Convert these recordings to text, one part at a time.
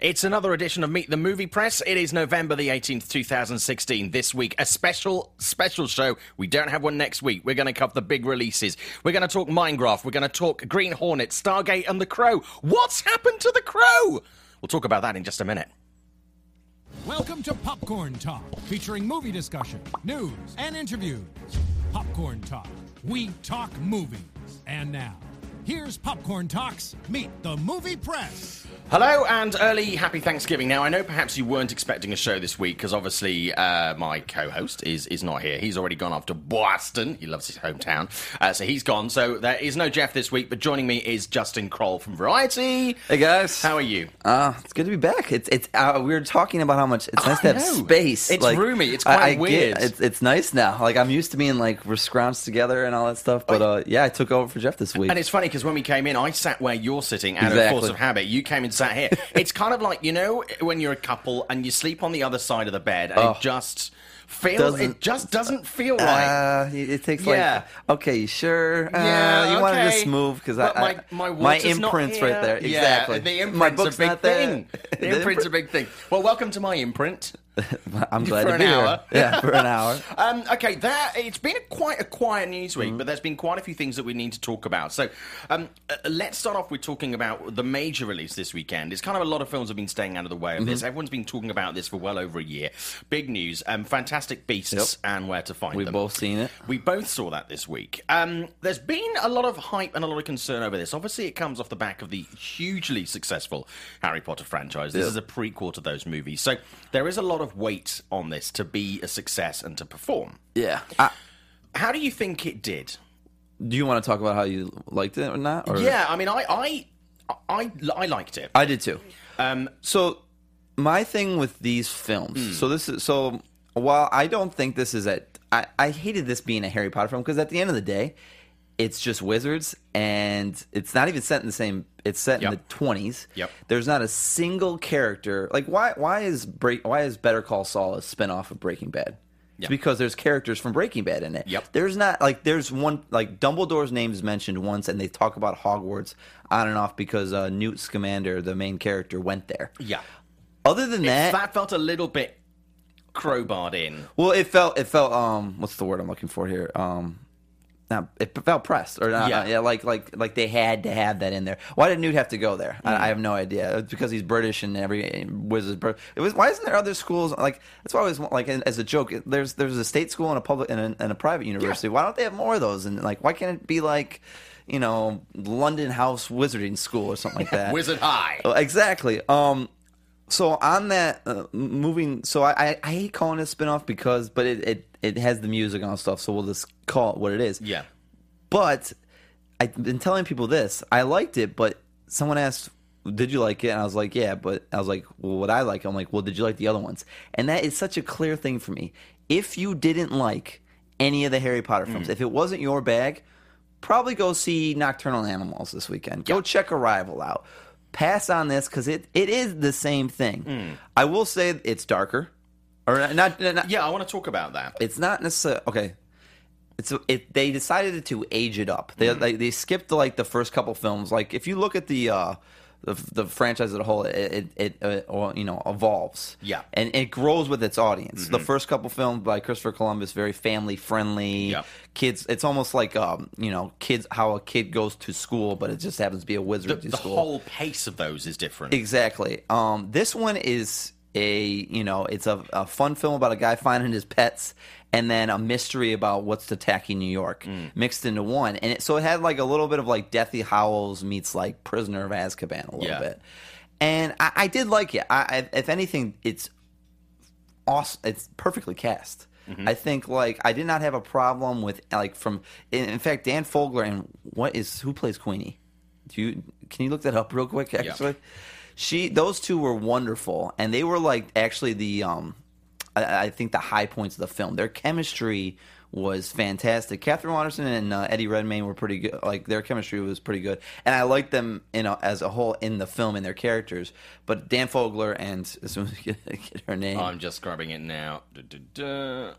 It's another edition of Meet the Movie Press. It is November the 18th, 2016. This week, a special, special show. We don't have one next week. We're going to cover the big releases. We're going to talk Minecraft. We're going to talk Green Hornet, Stargate, and The Crow. What's happened to The Crow? We'll talk about that in just a minute. Welcome to Popcorn Talk, featuring movie discussion, news, and interviews. Popcorn Talk, we talk movies. And now, here's Popcorn Talks Meet the Movie Press. Hello and early happy Thanksgiving. Now, I know perhaps you weren't expecting a show this week because obviously uh, my co host is, is not here. He's already gone off to Boston. He loves his hometown. Uh, so he's gone. So there is no Jeff this week, but joining me is Justin Kroll from Variety. Hey guys, How are you? Uh, it's good to be back. It's it's uh, we were talking about how much it's nice I to have know. space. It's roomy. It's quite I, I get- weird. it's it's nice now. Like I'm used to being like we're scrounched together and all that stuff. But uh, yeah, I took over for Jeff this week. And it's funny because when we came in, I sat where you're sitting out of Exactly. force of habit. You came and sat here. it's kind of like, you know, when you're a couple and you sleep on the other side of the bed and Oh. it just feels, it just doesn't feel right. Uh, it it takes Yeah. like okay, sure? Uh, Yeah, you okay. to move because I, But my- my my imprint's right here. there. Yeah, Exactly. the my imprint's book's a big thing. The, The imprint's a big thing. Well, welcome to my imprint. I'm glad For to an be hour. here. Yeah, for an hour. Um, okay, that it's been a quite a quiet news Mm-hmm. week, but there's been quite a few things that we need to talk about. So, um, uh, let's start off with talking about the major release this weekend. It's kind of a lot of films have been staying out of the way of Mm-hmm. this. Everyone's been talking about this for well over a year. Big news: um, Fantastic Beasts Yep. and Where to Find We've Them. both seen it. We both saw that this week. Um, there's been a lot of hype and a lot of concern over this. Obviously, it comes off the back of the hugely successful Harry Potter franchise. This Yeah. is a prequel to those movies. So there is a lot of weight on this to be a success and to perform. Yeah. I, How do you think it did? do you want to talk about how you liked it or not? Or? Yeah, I mean, I, I, I, I liked it. I did too. Um, So my thing with these films, so this is so while I don't think this is at I, I hated this being a Harry Potter film because at the end of the day, it's just wizards and it's not even set in the same it's set in the twenties. Yep. There's not a single character like why why is break why is Better Call Saul a spinoff of Breaking Bad? It's Yep. because there's characters from Breaking Bad in it. Yep. There's not like there's one like Dumbledore's name is mentioned once, and they talk about Hogwarts on and off because uh, Newt Scamander, the main character, went there. yeah, Other than that, that felt a little bit crowbarred in. well, it felt it felt um what's the word I'm looking for here um. Not, it felt pressed, or not, Yeah. yeah, yeah, like like like they had to have that in there. Why did Newt have to go there? I, I have no idea. It's because he's British and every wizard. It was why isn't there other schools like that's why I always want- like as a joke. There's there's a state school and a public and a, and a private university. Why don't they have more of those? And like why can't it be like you know London House Wizarding School or something like that? Wizard High. Oh, exactly. Um, so on that uh, moving, so I, I, I hate calling it a spinoff because, but it, it it has the music and all stuff. So we'll just call it what it is. Yeah. But I've been telling people this. I liked it, but someone asked, "Did you like it?" And I was like, "Yeah." But I was like, "Well, what I like?" I'm like, "Well, did you like the other ones?" And that is such a clear thing for me. If you didn't like any of the Harry Potter films, if it wasn't your bag, probably go see Nocturnal Animals this weekend. Go check Arrival out. Pass on this because it, it is the same thing. I will say it's darker, or not. not Yeah, I want to talk about that. it's not necessarily okay. It's it. They decided to age it up. They Mm-hmm. they, they skipped like the first couple films. Like if you look at the uh, the, the franchise as a whole, it it, it uh, you know evolves. Yeah. Mm-hmm. and it grows with its audience. The first couple films by Christopher Columbus very family friendly. Yeah. Kids, it's almost like um you know kids how a kid goes to school, but it just happens to be a The, wizard the school. whole pace of those is different. Exactly. Um, this one is a you know it's a, a fun film about a guy finding his pets and then a mystery about what's attacking New York mixed into one. And it, so it had like a little bit of like Deathly Hallows meets like Prisoner of Azkaban a little Yeah. bit. And I, I did like it. I, I, if anything, it's awesome. It's perfectly cast. I think like I did not have a problem with like from in, in fact Dan Fogler and what is who plays Queenie? Do you can you look that up real quick actually? She those two were wonderful and they were like actually the um I, I think the high points of the film. Their chemistry was fantastic. Katherine Waterston and uh, Eddie Redmayne were pretty good. Like their chemistry was pretty good, and I liked them you know as a whole in the film and their characters. But Dan Fogler and as soon as we get, get her name, I'm just grabbing it now. Duh, duh, duh.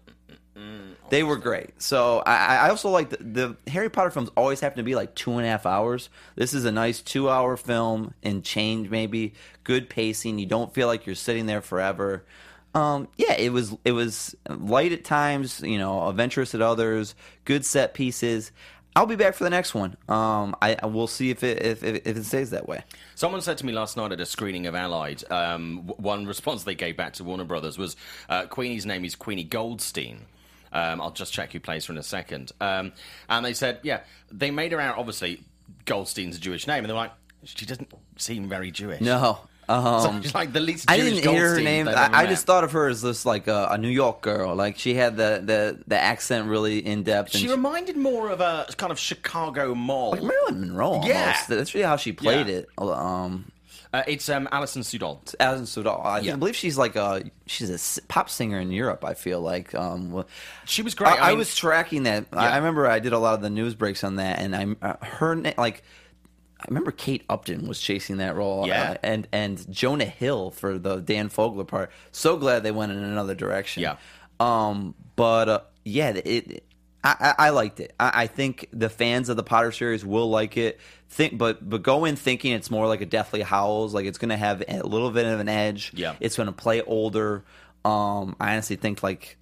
they were great. So I, I also like the, the Harry Potter films always happen to be like two and a half hours. This is a nice two hour film and change maybe good pacing. You don't feel like you're sitting there forever. Um, yeah, it was it was light at times, you know, adventurous at others, good set pieces. I'll be back for the next one. Um, I, I will see if it if, if it stays that way. Someone said to me last night at a screening of Allied, um, one response they gave back to Warner Brothers was uh, Queenie's name is Queenie Goldstein. Um, I'll just check who plays her in a second. Um, and they said, yeah, they made her out, obviously, Goldstein's a Jewish name. And they're like, she doesn't seem very Jewish. No, um, So like the least I didn't hear her name. I, I just thought of her as this like a, a New York girl. Like she had the the, the accent really in depth. She reminded more of a kind of Chicago mall. like Marilyn Monroe. Almost. Yeah. that's really how she played Yeah. it. Um, Uh, it's um, Alison Sudol. Alison Sudol. I, Yeah. Believe she's like a she's a pop singer in Europe. I feel like. Um, She was great. I, I mean- was tracking that. I, Yeah. I remember I did a lot of the news breaks on that, and I uh, her like. I remember Kate Upton was chasing that role, Yeah. uh, and and Jonah Hill for the Dan Fogler part. So glad they went in another direction. Yeah. Um, but uh, yeah, it. I, I I liked it. I, I think the fans of the Potter series will like it. Think, but but go in thinking it's more like a Deathly Hallows. Like it's going to have a little bit of an edge. Yeah. It's going to play older. Um, I honestly think like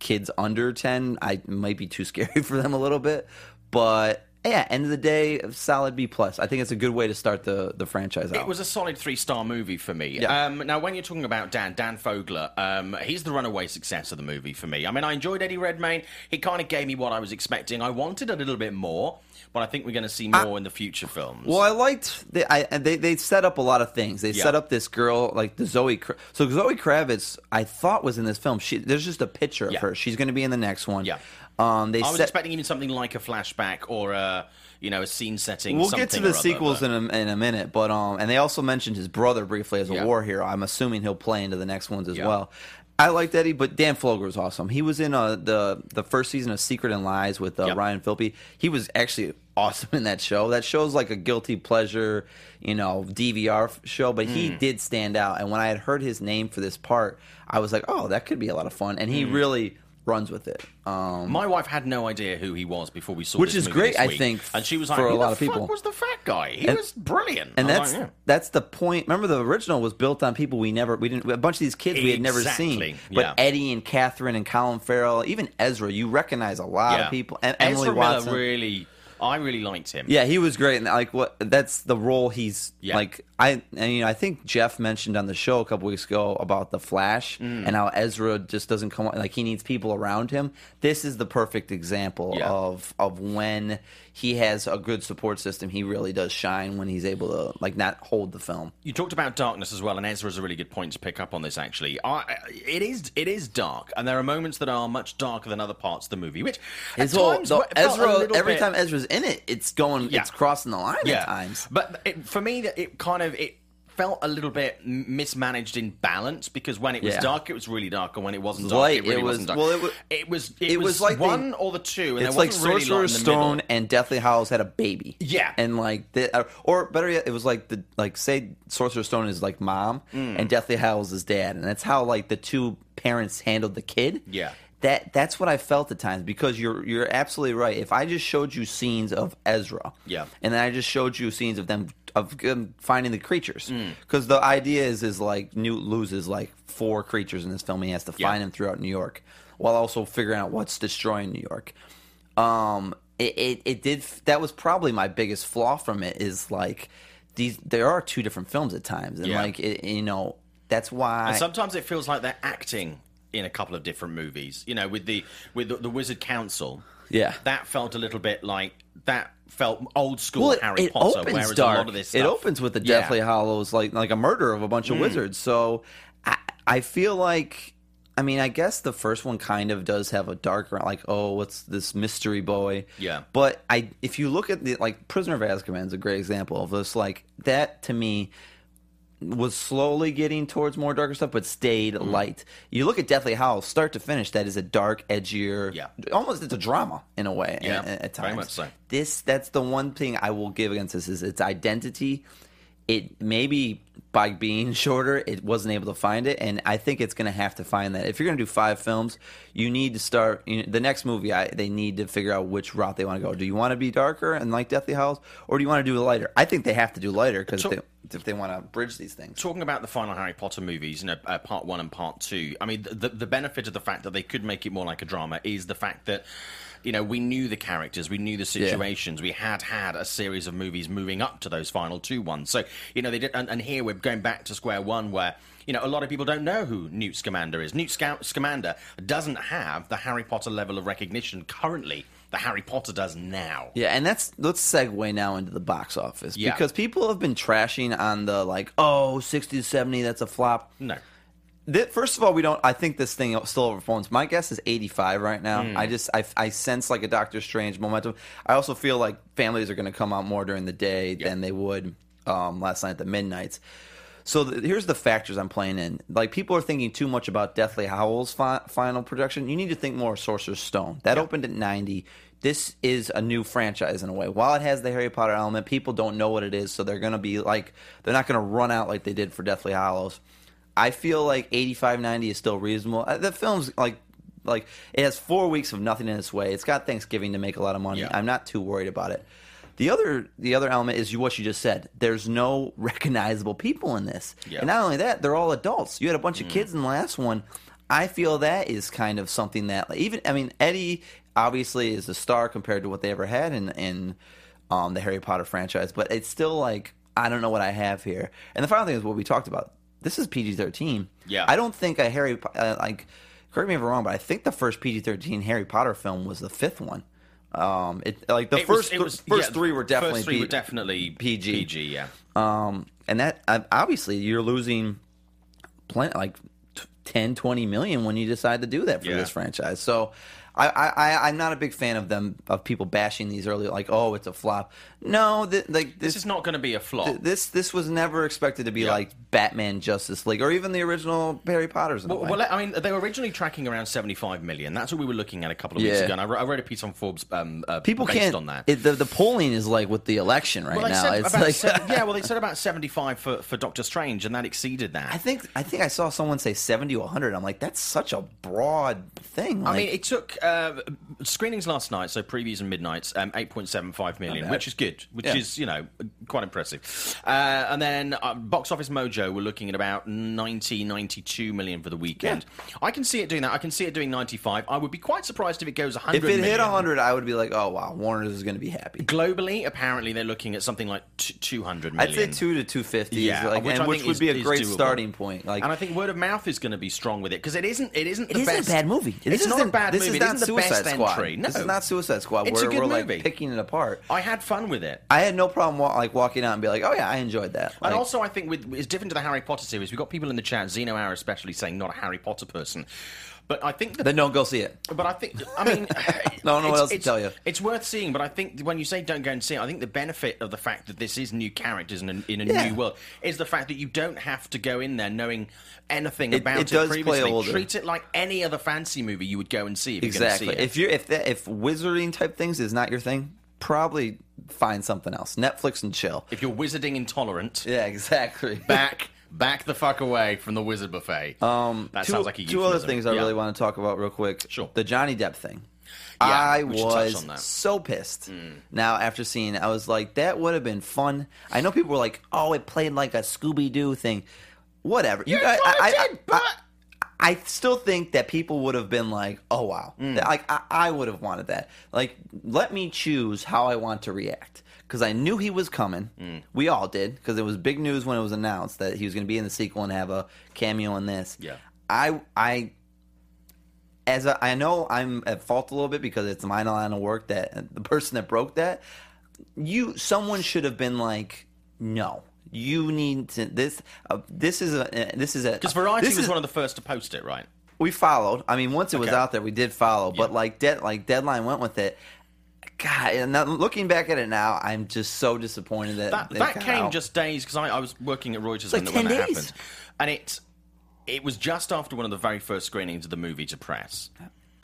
kids under 10 i might be too scary for them a little bit but yeah end of the day solid b plus i think it's a good way to start the the franchise out It was a solid three star movie for me. Yeah. Um, now, when you're talking about Dan, Dan Fogler, um, he's the runaway success of the movie for me. I mean, I enjoyed Eddie Redmayne. He kind of gave me what I was expecting. I wanted a little bit more, but I think we're going to see more in the future films. well i liked the, I, they, they set up a lot of things they Yeah. set up this girl like the zoe so zoe kravitz i thought was in this film she there's just a picture of Yeah. her she's going to be in the next one Yeah. Um they I was set expecting even something like a flashback or a, you know, a scene setting. We'll get to the other, sequels but- in a, in a minute, but um, and they also mentioned his brother briefly as a Yeah. war hero. I'm assuming he'll play into the next ones as Yeah. well. I liked Eddie, but Dan Fogler was awesome. He was in uh, the the first season of Secret and Lies with uh, Yep. Ryan Phillippe. He was actually awesome in that show. That show's like a guilty pleasure, you know, DVR show, but he Mm. did stand out. And when I had heard his name for this part, I was like, oh, that could be a lot of fun. And Mm. he really runs with it. Um, My wife had no idea who he was before we saw Which is movie great, I week. think, and she was like, for a lot of people." was the fat guy? He And- was brilliant." and that's like, yeah. that's the point. Remember, the original was built on people we never we didn't a bunch of these kids we had never seen. But yeah. Eddie and Katherine and Colin Farrell, even Ezra, you recognize a lot Yeah. of people. And Ezra Emily Miller Watson. really, I really liked him. yeah, he was great, and like what that's the role he's Yeah. like. I and you know I think Jeff mentioned on the show a couple weeks ago about the Flash Mm. and how Ezra just doesn't come like he needs people around him. This is the perfect example Yeah. of of when he has a good support system. He really does shine when he's able to like not hold the film. You talked about darkness as well, and Ezra's a really good point to pick up on this. Actually, I, it is it is dark, and there are moments that are much darker than other parts of the movie. Which at whole times Ezra every bit- time Ezra's in it, it's going, Yeah. it's crossing the line yeah. at times. But it, for me, it kind of it felt a little bit mismanaged in balance because when it was Yeah. dark, it was really dark, and when it wasn't dark, light. it really It was- wasn't dark. well, it wa- it was it, it was, was like one they- or the two, and It's like really Sorcerer's middle. Stone and Deathly Hallows had a baby. Yeah. and like, the, uh, or better yet, it was like the like say Sorcerer's Stone is like mom Mm. and Deathly Hallows is dad, and that's how like the two parents handled the kid. Yeah. That that's what I felt at times because you're you're absolutely right. If I just showed you scenes of Ezra, Yeah. and then I just showed you scenes of them of them finding the creatures, Mm. because the idea is is like Newt loses like four creatures in this film. He has to Yeah. find them throughout New York, while also figuring out what's destroying New York. Um, it, it it did that was probably my biggest flaw from it is like these there are two different films at times, and Yeah. like it, you know that's why And sometimes it feels like they're acting in a couple of different movies. You know, with the with the, the Wizard Council. Yeah. that felt a little bit like that felt old school well, it, Harry it Potter. opens whereas dark. a lot of this it opens with the Yeah. Mm. Deathly Hallows, like like a murder of a bunch of wizards. So I, I feel like, I mean, I guess the first one kind of does have a darker, like oh, what's this mystery boy? Yeah. But I, if you look at the like Prisoner of Azkaban is a great example of this. Like that to me was slowly getting towards more darker stuff, but stayed Mm-hmm. light. You look at Deathly Hallows, start to finish, that is a dark, edgier, Yeah. almost it's a drama in a way. Yeah, at, at times. so. This that's the one thing I will give against this is its identity. It maybe by being shorter, it wasn't able to find it, and I think it's going to have to find that. If you're going to do five films, you need to start you know, the next movie. I, they need to figure out which route they want to go. Do you want to be darker and like Deathly Hallows, or do you want to do lighter? I think they have to do lighter because So- if they want to bridge these things. talking about the final Harry Potter movies, you know, uh, part one and part two. I mean, the the benefit of the fact that they could make it more like a drama is the fact that. You know, we knew the characters, we knew the situations. We had had a series of movies moving up to those final two ones. So, you know, they did, and, and here we're going back to square one, where you know a lot of people don't know who Newt Scamander is. Newt Sca- Scamander doesn't have the Harry Potter level of recognition currently that Harry Potter does now. Yeah, and that's let's segue now into the box office Yeah. because people have been trashing on the like, oh, 60 to 70, that's a flop. No. Th- First of all, we don't. I think this thing still overphones. My guess is 85 right now. I just I, I sense like a Doctor Strange momentum. I also feel like families are going to come out more during the day than they would um, last night at the midnights. So th- here's the factors I'm playing in. Like people are thinking too much about Deathly Hallow's fi- final production. You need to think more Sorcerer's Stone. That opened at 90. This is a new franchise in a way. While it has the Harry Potter element, people don't know what it is, so they're going to be like they're not going to run out like they did for Deathly Hallows. I feel like 85 90 is still reasonable. Uh, The film's like like it has 4 weeks of nothing in its way. It's got Thanksgiving to make a lot of money. Yeah. I'm not too worried about it. The other the other element is what you just said. There's no recognizable people in this. Yeah. And not only that, they're all adults. You had a bunch of kids in the last one. I feel that is kind of something that like, even I mean Eddie obviously is a star compared to what they ever had in in um, the Harry Potter franchise, but it's still like I don't know what I have here. And the final thing is what we talked about. This is PG-13. Yeah. I don't think a Harry uh, like correct me if I'm wrong, but I think the first PG-13 Harry Potter film was the fifth one. Um, it like the It was- first it was- first yeah, three were definitely first three P- were definitely PG. PG, yeah. um, and that uh, obviously you're losing plenty, like t- 10, 20 million when you decide to do that for Yeah. this franchise. So I, I, I, I'm not a big fan of them of people bashing these early, like, oh, it's a flop. No, th- like This this, is not going to be a flop. th- this, this was never expected to be Yeah. like Batman, Justice League, or even the original Harry Potter's. Well, well, I mean, they were originally tracking around 75 million. That's what we were looking at a couple of weeks ago. And I wrote, I wrote a piece on Forbes um, uh, People based can't. on that. It, the, the polling is like with the election right well, now. It's like yeah, well, they said about 75 for, for Doctor Strange, and that exceeded that. I think I think I saw someone say seventy or hundred. I'm like, that's such a broad thing. I mean, it took uh, screenings last night, so previews and midnights, um, 8.75 million, which is good, which Yeah. is, you know, quite impressive. Uh, and then uh, Box Office Mojo, we're looking at about 90, 92 million for the weekend. I can see it doing that. I can see it doing 95. I would be quite surprised if it goes 100 if it hit 100, I would be like, oh wow, Warner's is going to be happy. Globally, apparently, they're looking at something like t- 200 million. I'd say two to 250, Yeah, like, which and which would is- be a great doable. starting point. Like, and I think word of mouth is going to be strong with it because it isn't. It isn't the it isn't best. a bad movie. It's not a bad this movie. is not isn't the Suicide best Squad. entry. No, This is not Suicide Squad. It's a good we're movie. like picking it apart. I had fun with it. I had no problem wa- like walking out and be like, oh yeah, I enjoyed that. And also, I think with, it's different to the Harry Potter series. We've got people in the chat, Zeno Hour especially, saying not a Harry Potter person. But I think that then don't go see it. But I think, I mean, No, no, what it's- else to it's- tell you? It's worth seeing, but I think when you say don't go and see it, I think the benefit of the fact that this is new characters in a, in a Yeah. new world is the fact that you don't have to go in there knowing anything It- about it it, does play previously. older. Treat it like any other fancy movie you would go and see if Exactly. you're going to see it. If you if that, if wizarding type things is not your thing, probably find something else. Netflix and chill. if you're wizarding intolerant, Yeah, exactly. back back the fuck away from the wizard buffet. Um, that two, sounds like a two other things I Yeah. really want to talk about real quick. Sure. The Johnny Depp thing. Yeah, I was so pissed. Now after seeing, it, I was like, that would have been fun. I know people were like, "Oh, it played like a Scooby Doo thing." Whatever. You Yeah, guys, I, I- did, I- but- I still think that people would have been like, "Oh wow!" Mm. Like I, I would have wanted that. Like, let me choose how I want to react because I knew he was coming. Mm. We all did because it was big news when it was announced that he was going to be in the sequel and have a cameo in this. Yeah. I I as a, I know I'm at fault a little bit because it's my line of work that the person that broke that you someone should have been like no you need to this uh, this is a uh, this is a Because Variety this was is- one of the first to post it, right? we followed I mean once it was out there we did follow but like dead like deadline went with it God and now, looking back at it now I'm just so disappointed that That that came out. just days because I, I was working at Reuters like when, when 10 that happened, and it it was just after one of the very first screenings of the movie to press.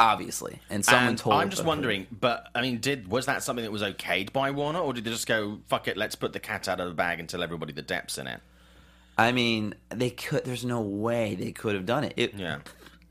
Obviously and someone and told I'm just wondering, but I mean, did was that something that was okayed by Warner, or did they just go fuck it, let's put the cat out of the bag and tell everybody the depths in it? I mean, they could. There's no way they could have done it. it Yeah.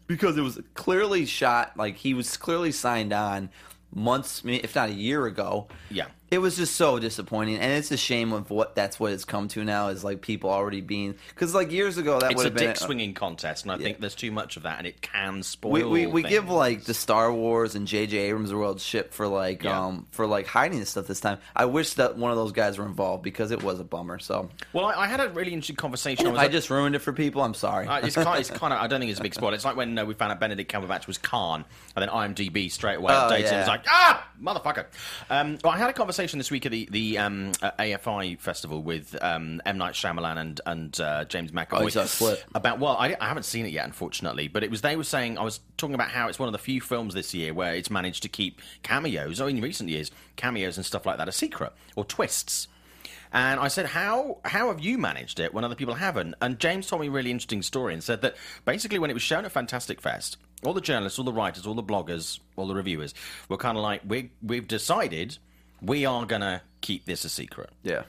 because it was clearly shot. Like he was clearly signed on months, if not a year ago. Yeah. It was just so disappointing, and it's a shame of what that's what it's come to now is like people already being because like years ago that would a have been dick swinging contest, and I think there's too much of that, and it can spoil. we we, we give like the Star Wars and J.J. Abrams world shit for like Yeah. um for like hiding this stuff this time. I wish that one of those guys were involved because it was a bummer. So Well, I, I had a really interesting conversation. I I at- just ruined it for people. I'm sorry. Uh, it's kind, it's kind of. I don't think it's a big spoiler. It's like when uh, we found out Benedict Cumberbatch was Khan, and then IMDb straight away Oh, updated. and yeah. was like, ah, motherfucker. Um, well, I had a conversation this week at the the um, uh, AFI festival with um, M Night Shyamalan and and uh, James McAvoy Oh, about. Well, I, I haven't seen it yet, unfortunately, but it was they were saying I was talking about how it's one of the few films this year where it's managed to keep cameos, or in recent years, cameos and stuff like that a secret or twists. And I said, "How how have you managed it when other people haven't?" And James told me a really interesting story and said that basically when it was shown at Fantastic Fest, all the journalists, all the writers, all the bloggers, all the reviewers were kind of like, we, "We've decided we are going to keep this a secret." yeah.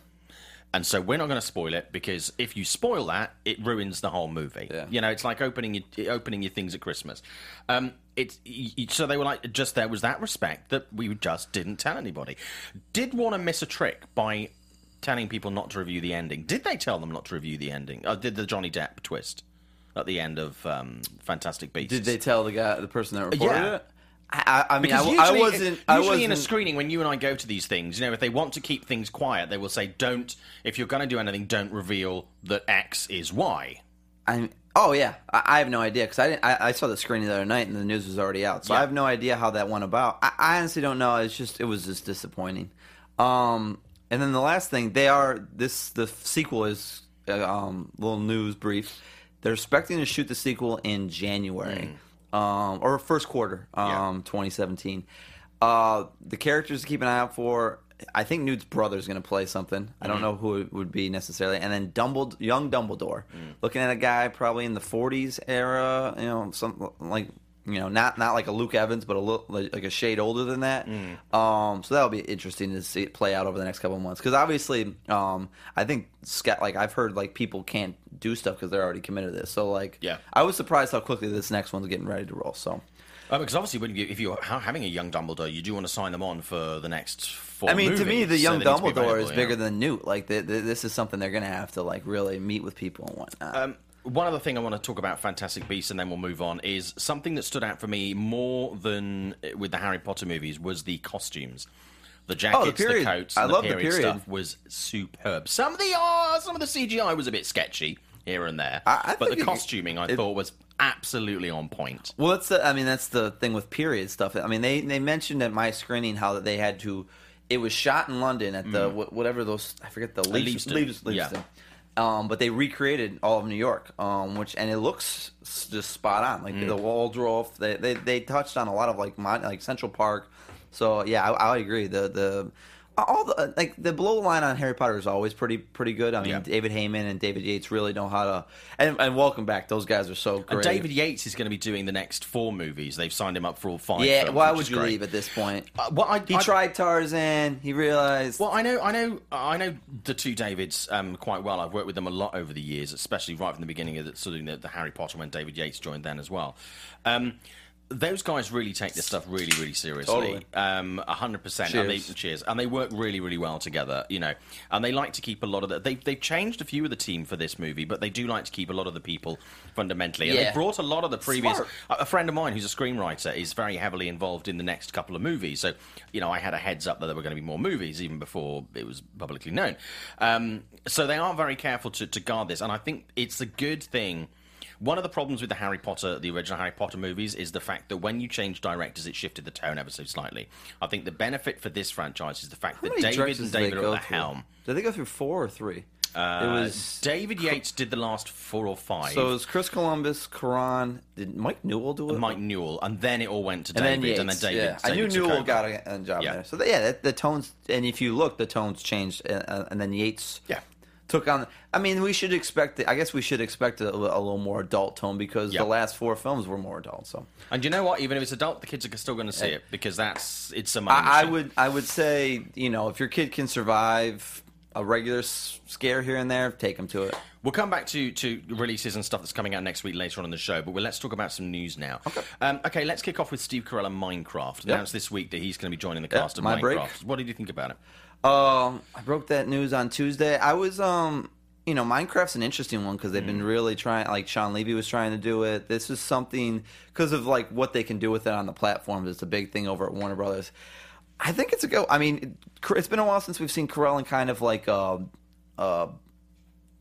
And so we're not going to spoil it because if you spoil that, it ruins the whole movie. Yeah. You know, it's like opening your, opening your things at Christmas. Um, it's so they were like, just there was that respect that we just didn't tell anybody. Did want to miss a trick by telling people not to review the ending? Did they tell them not to review the ending? Uh, did the Johnny Depp twist at the end of um, Fantastic Beasts? Did they tell the guy, the person that reported Yeah. it? I, I, mean, Because I, usually, I wasn't. I wasn't. in a screening when you and I go to these things, you know, if they want to keep things quiet, they will say, "Don't. If you're going to do anything, don't reveal that X is Y." I'm, oh yeah, I, I have no idea because I didn't. I, I saw the screening the other night and the news was already out, so Yeah. I have no idea how that went about. I, I honestly don't know. It's just it was just disappointing. Um, and then the last thing they are this the sequel is uh, um little news brief. They're expecting to shoot the sequel in January, um, or first quarter, Hmm. Yeah. um, 2017. Uh, the characters to keep an eye out for. I think Newt's brother is going to play something. I Hmm. don't know who it would be necessarily. And then Dumbledore, young Dumbledore, Hmm. looking at a guy probably in the 40s era. You know, some like you know, not not like a Luke Evans, but a little like, like a shade older than that. Hmm. Um, so that'll be interesting to see it play out over the next couple of months. Because obviously, um, I think Scott, like I've heard like people can't do stuff because they're already committed to this. So like, Yeah. I was surprised how quickly this next one's getting ready to roll. So. Uh, because obviously, when you, if you're having a young Dumbledore, you do want to sign them on for the next four. I mean, to me, the young they need to be Dumbledore is yeah. bigger than Newt. Like, the, the, this is something they're going to have to like really meet with people and whatnot. Um, one other thing I want to talk about Fantastic Beasts, and then we'll move on, is something that stood out for me more than with the Harry Potter movies was the costumes. The jackets, the, Oh, period. coats, I and love the the period, period. stuff was superb. Some of the uh, some of the CGI was a bit sketchy here and there, I- I but the it- costuming I it- thought was absolutely on point. well, that's the. I mean, that's the thing with period stuff. I mean, they they mentioned at my screening how that they had to. It was shot in London at the wh- whatever those I forget the Leaves, Leavesden. Leaves, Yeah. Um, but they recreated all of New York, um, which and it looks just spot on. Like the Waldorf, they, they they touched on a lot of like like Central Park. So yeah, I, I agree. The the all the like the below the line on Harry Potter is always pretty pretty good. I mean, Yeah. David Heyman and David Yates really know how to. And, and welcome back. Those guys are so great. And David Yates is going to be doing the next four movies. They've signed him up for all five. Yeah, films, why would you great. leave at this point? Uh, well, I, He I- tried Tarzan. He realized. Well, I know, I know, I know the two Davids um, quite well. I've worked with them a lot over the years, especially right from the beginning of the, sort of the, the Harry Potter when David Yates joined then as well. Um, those guys really take this stuff really, really seriously. Totally. Um, a hundred percent. And they Cheers. And they work really, really well together. You know, and they like to keep a lot of the. They they've changed a few of the team for this movie, but they do like to keep a lot of the people fundamentally. And they brought a lot of the previous. Smart. A a friend of mine who's a screenwriter is very heavily involved in the next couple of movies. So, you know, I had a heads up that there were going to be more movies even before it was publicly known. Um, so they are very careful to, to guard this, and I think it's a good thing. One of the problems with the Harry Potter, the original Harry Potter movies, is the fact that when you change directors, it shifted the tone ever so slightly. I think the benefit for this franchise is the fact How that David and David are at the helm. Did they go through four or three? Uh, it was David Yates did the last four or five. so it was Chris Columbus, Cuarón. Did Mike Newell do it? Mike Newell, and then it all went to and David, then Yates. and then David. yeah. I knew David Newell got a, a job Yeah. there. So yeah, the, the tones. And if you look, the tones changed, uh, uh, and then Yates. Yeah. Took on. I mean, we should expect. I guess we should expect a, a little more adult tone because Yeah. the last four films were more adult. So And you know what? Even if it's adult, the kids are still going to see it because that's it's a I, I would I would say you know if your kid can survive a regular scare here and there, take them to it. We'll come back to, to releases and stuff that's coming out next week later on in the show, but well, let's talk about some news now. Okay. Um, okay, let's kick off with Steve Carell and Minecraft. Announced this week that he's going to be joining the cast of my Minecraft. break. What did you think about it? Um, I broke that news on Tuesday. I was um, you know, Minecraft's an interesting one because they've been really trying. Like Shawn Levy was trying to do it. This is something because of like what they can do with it on the platforms. It's a big thing over at Warner Brothers. I think it's a go. I mean, it- it's been a while since we've seen Carell in kind of like a, a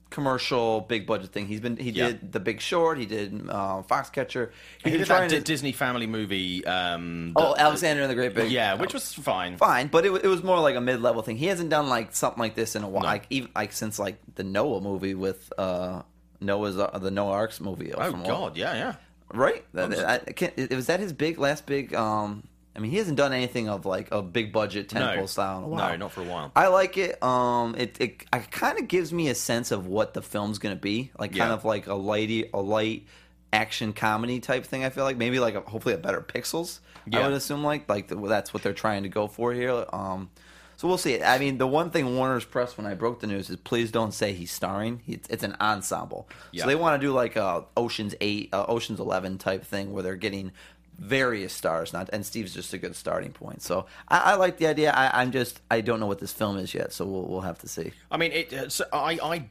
commercial big budget thing. He's been he Yeah. did The Big Short. He did uh, Foxcatcher. He He's did that Di- Disney family movie. Um, Oh, Alexander and the Great Big. yeah, which was fine. fine, but it, it was more like a mid level thing. He hasn't done like something like this in a while, like even like since like the Noah movie with uh Noah's uh, the Noah Arks movie. Oh. God, yeah, yeah. right? That, I, I it- was that his big last big? um I mean, he hasn't done anything of like a big budget tentpole No. style in a while. No, not for a while. I like it. Um, it it, it kind of gives me a sense of what the film's gonna be, like kind of like a lighty, a light action comedy type thing. I feel like maybe like a, hopefully a better Pixels. I would assume like like the, that's what they're trying to go for here. Um, so we'll see. I mean, the one thing Warner's press when I broke the news is please don't say he's starring. It's, it's an ensemble. Yeah. So they want to do like a Ocean's Eight, uh, Ocean's Eleven type thing where they're getting various stars. Not and Steve's just a good starting point. So I, I like the idea. I, I'm just I don't know what this film is yet, so we'll we'll have to see. I mean, it. uh, So I, I,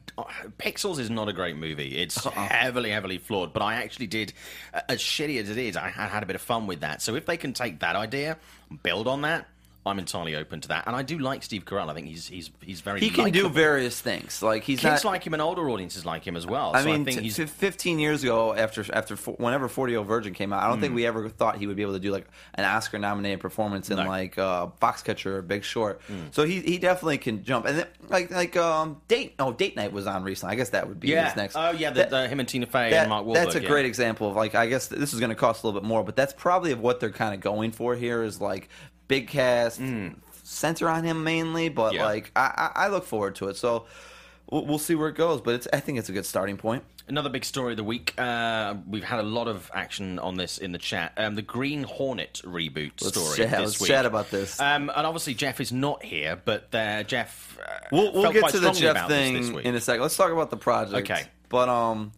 Pixels is not a great movie. It's Uh-uh. heavily, heavily flawed. But I actually did, uh, as shitty as it is, I had, had a bit of fun with that. So if they can take that idea, build on that, I'm entirely open to that. And I do like Steve Carell. I think he's he's he's very. He can do various things. Like he's Kids not. like him and older audiences like him as well. I So mean, I think t- he's. 15 years ago, after after whenever 40 Year Old Virgin came out, I don't Hmm. think we ever thought he would be able to do like an Oscar nominated performance in No. like uh, Foxcatcher or Big Short. Hmm. So he he definitely can jump. And then, like like um date oh date night was on recently. I guess that would be yeah. his next. Oh yeah. The, That- the, him and Tina Fey that- and Mark Wahlberg. that's a yeah. great example of like I guess this is going to cost a little bit more, but that's probably of what they're kind of going for here is like big cast, center on him mainly, but. Yeah. like I, I look forward to it. So we'll, we'll see where it goes, but it's I think it's a good starting point. Another big story of the week. Uh, we've had a lot of action on this in the chat. Um, the Green Hornet reboot Let's story chat- let's week. chat about this. Um, and obviously Jeff is not here, but uh, Jeff. Uh, We'll, we'll get to the Jeff thing in a second. Let's talk about the project. Okay. but um,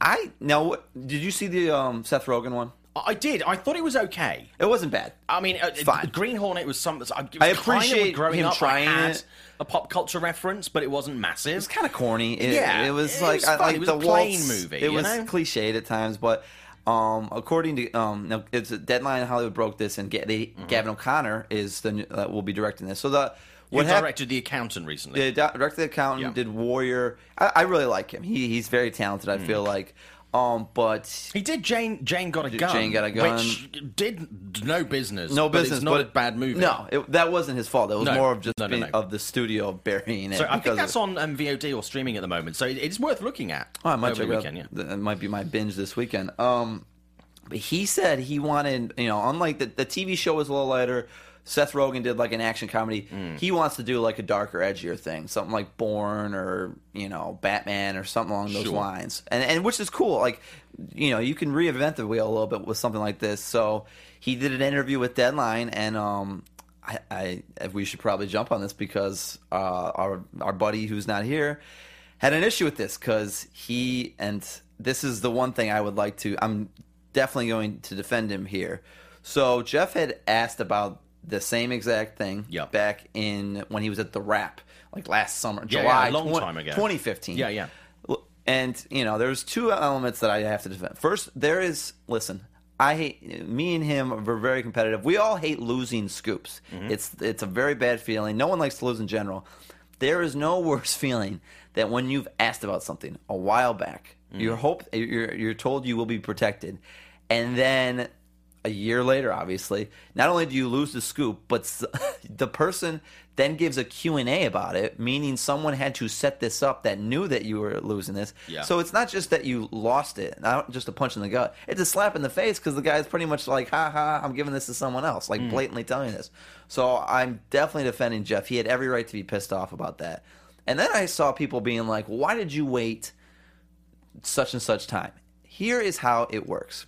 I now did you see the um Seth Rogen one? I did. I thought it was okay. It wasn't bad. I mean, uh, fine. Green Hornet was something. I, it was I kind of appreciate growing him up. trying I it. a pop culture reference, but it wasn't massive. It's kind of corny. It, Yeah, it was it like was I like It was the a plain movie, It was know? cliched at times, but um, according to um, it's a Deadline Hollywood broke this, and Ga- they, Gavin O'Connor is the uh, will be directing this. So the what directed The Accountant recently. The di- director, the accountant, Yeah. did Warrior. I, I really like him. He he's very talented. I feel like, um, but He did Jane. Jane got a gun. Jane Got a Gun. which did no business. no but business. It's not but a bad movie. No, it, that wasn't his fault. It was No. more of just No, no, being, of the studio burying it. So I think that's on um, VOD or streaming at the moment. So it- it's worth looking at Oh, I might check it weekend. out. Yeah. That might be my binge this weekend. Um, but he said he wanted, you know, unlike the, the TV show was a little lighter. Seth Rogen did like an action comedy. Mm. He wants to do like a darker, edgier thing, something like Bourne or you know Batman or something along those Sure. lines, and and which is cool. Like, you know, you can reinvent the wheel a little bit with something like this. So he did an interview with Deadline, and um, I, I we should probably jump on this because uh, our our buddy who's not here had an issue with this because he and this is the one thing I would like to. I'm definitely going to defend him here. So Jeff had asked about the same exact thing Yep. back in when he was at the Wrap, like last summer, Yeah, July, yeah, a long time ago. 2015. Yeah, yeah. And you know, there's two elements that I have to defend. First, there is listen. I hate me and him were very competitive. We all hate losing scoops. Mm-hmm. It's it's a very bad feeling. No one likes to lose in general. There is no worse feeling than when you've asked about something a while back. Mm. You're hope you're you're told you will be protected, and then a year later, obviously, not only do you lose the scoop, but the person then gives a Q&A about it, meaning someone had to set this up that knew that you were losing this. Yeah. So it's not just that you lost it, not just a punch in the gut. It's a slap in the face because the guy's pretty much like, ha ha, I'm giving this to someone else, Mm. like blatantly telling this. So I'm definitely defending Jeff. He had every right to be pissed off about that. And then I saw people being like, why did you wait such and such time? Here is how it works.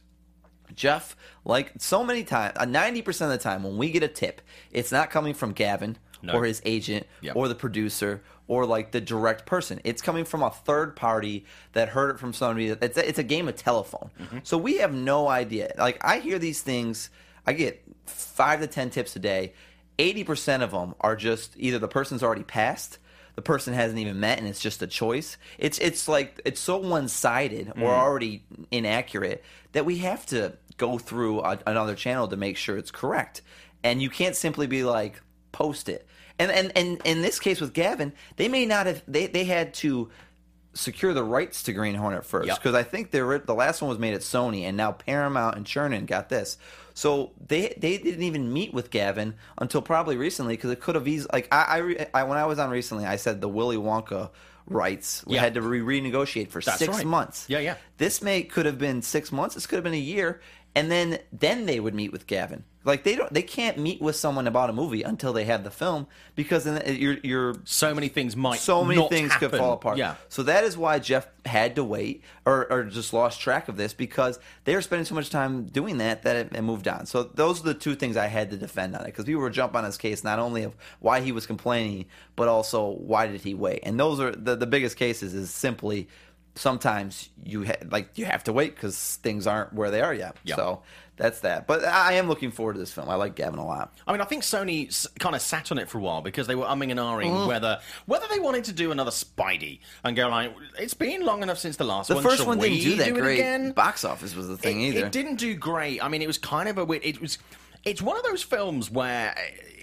Jeff, like so many times, uh, ninety percent of the time when we get a tip, it's not coming from Gavin No. or his agent Yep. or the producer or like the direct person. It's coming from a third party that heard it from somebody. It's, a, it's a game of telephone. Mm-hmm. So we have no idea. Like I hear these things, I get five to ten tips a day. Eighty percent of them are just either the person's already passed, the person hasn't even met, and it's just a choice. It's it's like it's so one sided or mm. already inaccurate that we have to go through a, another channel to make sure it's correct. And you can't simply be like post it. And and and in this case with Gavin, they may not have they they had to secure the rights to Green Hornet first Yep. because I think the the last one was made at Sony and now Paramount and Chernin got this. So they they didn't even meet with Gavin until probably recently because it could have easily like I, I, re- I when I was on recently I said the Willy Wonka rights we Yeah. had to re- renegotiate for That's six right. months. Yeah, yeah. This may could have been six months. This could have been a year, and then then they would meet with Gavin. Like they don't they can't meet with someone about a movie until they have the film because then you're you're So many things might so many things could fall apart. Yeah. So that is why Jeff had to wait or, or just lost track of this because they were spending so much time doing that that it, it moved on. So those are the two things I had to defend on it because people were jumping on his case not only of why he was complaining but also why did he wait. And those are the the biggest cases is simply sometimes you ha- like you have to wait because things aren't where they are yet. Yeah. So that's that. But I am looking forward to this film. I like Gavin a lot. I mean, I think Sony kind of sat on it for a while because they were umming and ahhing Mm-hmm. whether whether they wanted to do another Spidey and go like, it's been long enough since the last The one. first shall one didn't do that it great. again? Box office was the thing it, either. It didn't do great. I mean, it was kind of a weird. It was. It's one of those films where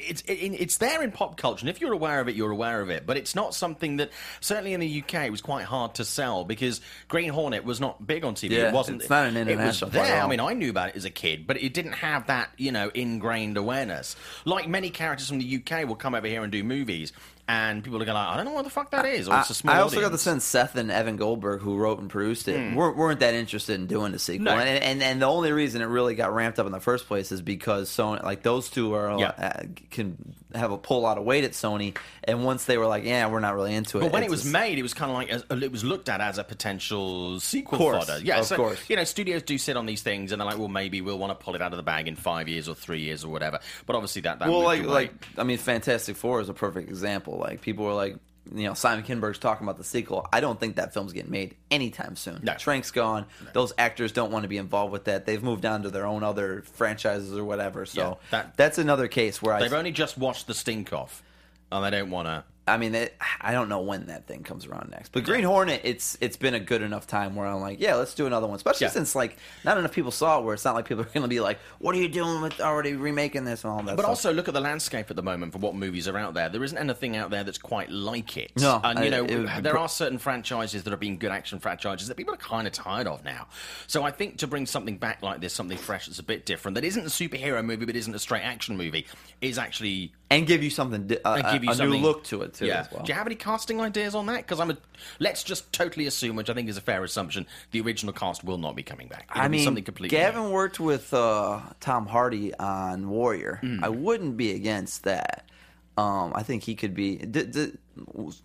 it's it, it's there in pop culture, and if you're aware of it, you're aware of it. But it's not something that certainly in the UK was quite hard to sell because Green Hornet was not big on TV. Yeah, it wasn't. it's not an It was there. I mean, I knew about it as a kid, but it didn't have that you know ingrained awareness. Like many characters from the UK will come over here and do movies, and people are going like, I don't know what the fuck that is. Or it's a small I also got the audience. sense Seth and Evan Goldberg, who wrote and produced it, weren't, weren't that interested in doing the sequel. No. And, and and the only reason it really got ramped up in the first place is because Sony, like those two, are Yeah. uh, can have a pull out of weight at Sony. And once they were like, yeah, we're not really into it. But when it was just- made, it was kind of like as- it was looked at as a potential sequel Course, fodder. Yeah, of so course. you know, studios do sit on these things, and they're like, well, maybe we'll want to pull it out of the bag in five years or three years or whatever. But obviously, that that well, like like I mean, Fantastic Four is a perfect example. Like people were like. You know, Simon Kinberg's talking about the sequel. I don't think that film's getting made anytime soon. No. Trank's gone. Those actors don't want to be involved with that. They've moved on to their own other franchises or whatever. So Yeah, that- that's another case where I they've only just watched the stink off, and they don't want to. I mean, it, I don't know when that thing comes around next. But Green Hornet, it's it's been a good enough time where I'm like, yeah, let's do another one. Especially Yeah. since like not enough people saw it, where it's not like people are going to be like, what are you doing with already remaking this and all that. But stuff. also look at the landscape at the moment for what movies are out there. There isn't anything out there that's quite like it. No, and I- you know it there are certain franchises that have been good action franchises that people are kind of tired of now. So I think to bring something back like this, something fresh that's a bit different, that isn't a superhero movie but isn't a straight action movie, is actually and give you something, uh, and give you a new look to it too. Yeah. Well. Do you have any casting ideas on that? Because I'm a. Let's just totally assume, which I think is a fair assumption, the original cast will not be coming back. It'll I mean, something completely. Gavin new. worked with uh, Tom Hardy on Warrior. Hmm. I wouldn't be against that. Um, I think he could be. D- d-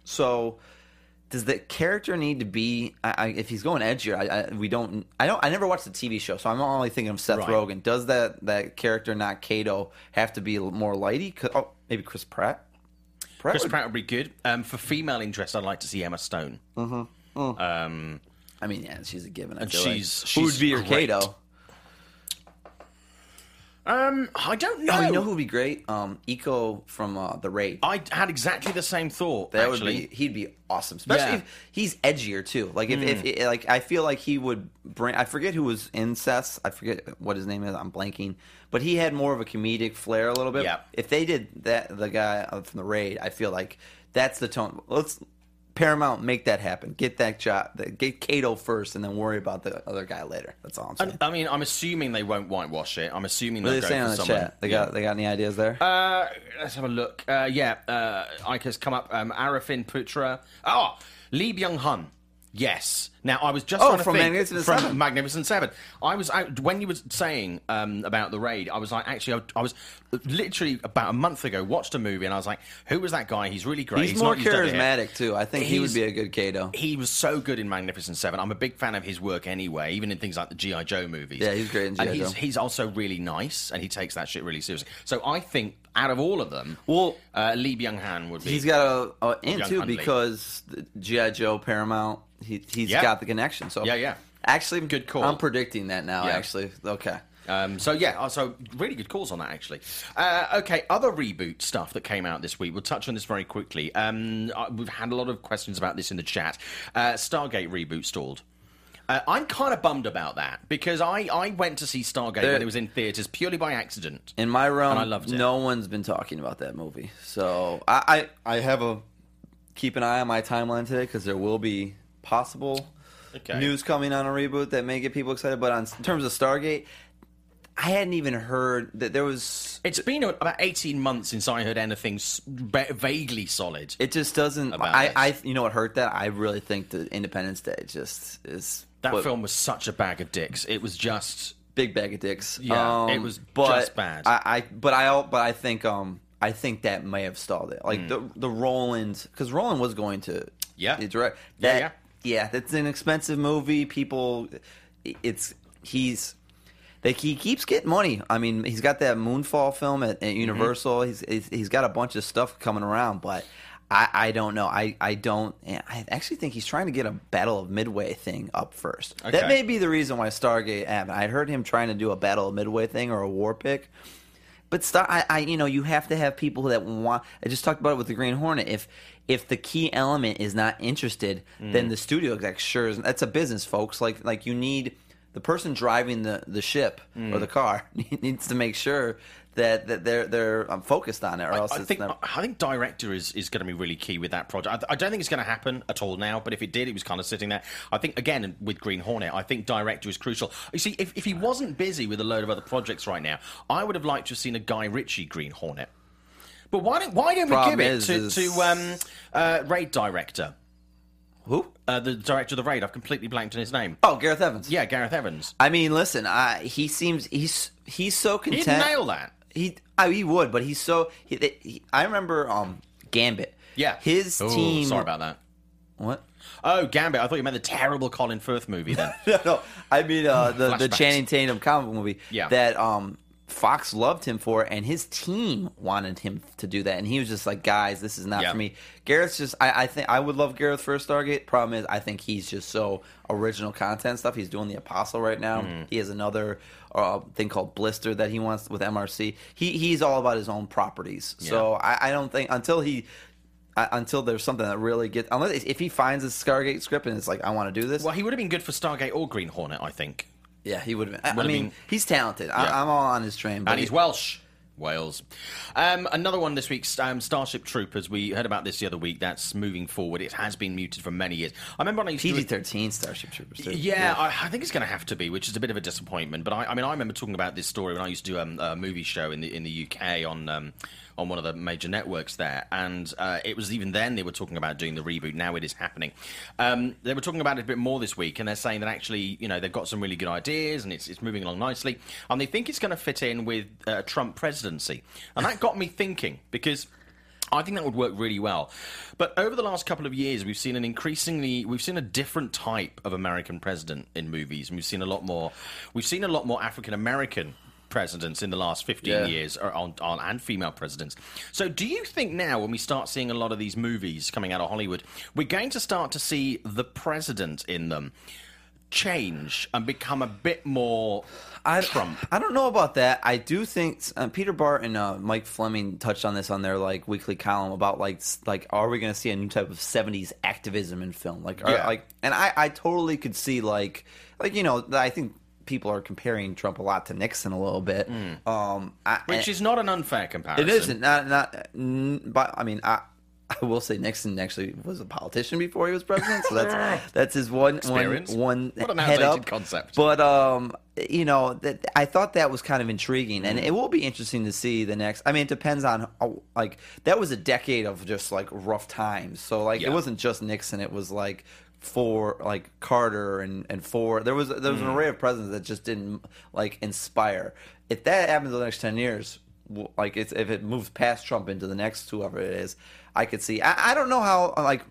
so, does the character need to be? I, I, if he's going edgier, I, I, we don't. I don't. I never watched the TV show, so I'm only thinking of Seth Right. Rogen. Does that that character, not Kato, have to be more lighty Oh, maybe Chris Pratt. Pratt Chris would- Pratt would be good. Um, for female interest, I'd like to see Emma Stone. Um, I mean, yeah, she's a given. I And feel like. she's- who would she's be your. Kato? Um, I don't know. Oh, you know who would be great? Um, Iko from uh, the Raid. I had exactly the same thought. That actually. would be he'd be awesome, especially Yeah. if he's edgier too. Like if, if if like I feel like he would bring. I forget who was incest. I forget what his name is. I'm blanking, but he had more of a comedic flair a little bit. Yeah. If they did that, the guy from the raid, I feel like that's the tone. Let's Paramount make that happen. Get that job. Get Kato first, and then worry about the other guy later. That's all I'm saying. I mean, I'm assuming they won't whitewash it. I'm assuming what are they'll they saying on the someone. chat? They yeah. got they got any ideas there? Uh, let's have a look. Uh, yeah, uh, Iko's come up. Um, Arifin Putra. Oh, Lee Byung Hun. Yes. Now, I was just Oh, from think Magnificent from Seven. Magnificent Seven. I was out, when you were saying um, about the raid. I was like, actually, I, I was literally about a month ago watched a movie, and I was like, who was that guy? He's really great. He's, more not charismatic too. I think he would be a good Kato. He was so good in Magnificent Seven. I'm a big fan of his work anyway, even in things like the GI Joe movies. Yeah, he's great in G.I. he's, Joe. he's also really nice, and he takes that shit really seriously. So I think out of all of them, Well, uh, Lee Byung Hun would be. He's got a, a in too because GI Joe Paramount. He he's Yeah. got the connection. So Yeah, yeah. Actually, Good call. I'm predicting that now. Yeah. Actually, okay. Um, so yeah, uh, so really good calls on that actually. Uh, okay, other reboot stuff that came out this week. We'll touch on this very quickly. Um, we've had a lot of questions about this in the chat. Uh, Stargate reboot stalled. Uh, I'm kind of bummed about that because I, I went to see Stargate There- when it was in theaters purely by accident. In my realm, I loved it. no one's been talking about that movie. So I I, I have a keep an eye on my timeline today because there will be possible Okay. news coming on a reboot that may get people excited. But on in terms of Stargate, I hadn't even heard that there was. It's been about 18 months since I heard anything vaguely solid. It just doesn't. I, this. I you know what hurt that? I really think that Independence Day just is That what- film was such a bag of dicks. It was just big bag of dicks. Yeah, Um, it was but just bad. I, I but I but I think um I think that may have stalled it. Like the the Roland because Roland was going to. Yeah. direct. That, yeah. yeah. Yeah, that's an expensive movie. People, it's he's. They, he keeps getting money. I mean, he's got that Moonfall film at, Mm-hmm. Universal. He's, he's he's got a bunch of stuff coming around, but I, I don't know. I, I don't. I actually think he's trying to get a Battle of Midway thing up first. Okay. That may be the reason why Stargate happened. I heard him trying to do a Battle of Midway thing or a war pick. But Star, I, I, you know, you have to have people that want. I just talked about it with the Green Hornet. If if the key element is not interested, mm. then the studio exec sure is. That's a business, folks. Like like you need the person driving the, the ship or mm. the car needs to make sure that, that they're they're um, focused on it, or else I it's think never, I think director is, is going to be really key with that project. I, I don't think it's going to happen at all now, but if it did, it was kind of sitting there. I think again with Green Hornet, I think director is crucial. You see, if, if he wasn't busy with a load of other projects right now, I would have liked to have seen a Guy Ritchie Green Hornet. But why don't why don't we Problem give it to, is- to um, uh, Raid director, who? uh, the director of the Raid? I've completely blanked on his name. Oh, Gareth Evans. Yeah, Gareth Evans. I mean, listen, I, he seems he's he's so content. He'd nail that. He I, he would, but he's so. He, he, I remember um Gambit. Yeah, his Ooh, team. Sorry about that. what? Oh, Gambit. I thought you meant the terrible Colin Firth movie. Then no, no. I mean uh, the the Channing Tatum comic movie. Yeah. That um Fox loved him for, and his team wanted him to do that, and he was just like, "Guys, this is not Yeah. for me." Gareth's just. I, I think I would love Gareth for a Stargate. Problem is, I think he's just so original content stuff. He's doing the Apostle right now. Mm-hmm. He has another uh, thing called Blister that he wants with MRC. He he's all about his own properties. So I, I don't think until he. I, until there's something that really gets, unless if he finds a Stargate script and it's like I want to do this, well, he would have been good for Stargate or Green Hornet, I think. Yeah, he would have been. I, I mean, been- he's talented. Yeah. I, I'm all on his train. But and he's Welsh. Wales. Um, another one this week, um, Starship Troopers. We heard about this the other week. That's moving forward. It has been muted for many years. I remember when I used to. PG-13 Starship Troopers. Too. Yeah, I, I think it's going to have to be, which is a bit of a disappointment. But I, I mean, I remember talking about this story when I used to do um, a movie show in the in the UK on um, on one of the major networks there, and uh, it was even then they were talking about doing the reboot. Now it is happening. Um, they were talking about it a bit more this week, and they're saying that actually, you know, they've got some really good ideas, and it's it's moving along nicely, and they think it's going to fit in with uh, Trump presidency, and that got me thinking because. I think that would work really well. But over the last couple of years, we've seen an increasingly, we've seen a different type of American president in movies, and we've seen a lot more, we've seen a lot more African American presidents in the last 15 Yeah. years or on, on, and female presidents. So do you think now when we start seeing a lot of these movies coming out of Hollywood, we're going to start to see the president in them change and become a bit more I, Trump? I don't know about that. I do think uh, Peter Bart and uh, Mike Fleming touched on this on their like weekly column about like like are we going to see a new type of '70s activism in film? Like, are, Yeah. like, and I I totally could see like like you know I think people are comparing Trump a lot to Nixon a little bit. Um, I, Hmm. which is not an unfair comparison. It isn't not not. But I mean, I I will say Nixon actually was a politician before he was president, so that's that's his one Experience. one one What an head up concept. But um, you know, that I thought that was kind of intriguing, Mm. and it will be interesting to see the next. I mean, it depends on how, like that was a decade of just like rough times. So like Yeah. it wasn't just Nixon; it was like for like Carter and and Ford. There was there was an mm. array of presidents that just didn't like inspire. If that happens in the next ten years, like it's, if it moves past Trump into the next whoever it is, I could see. I, I don't know how like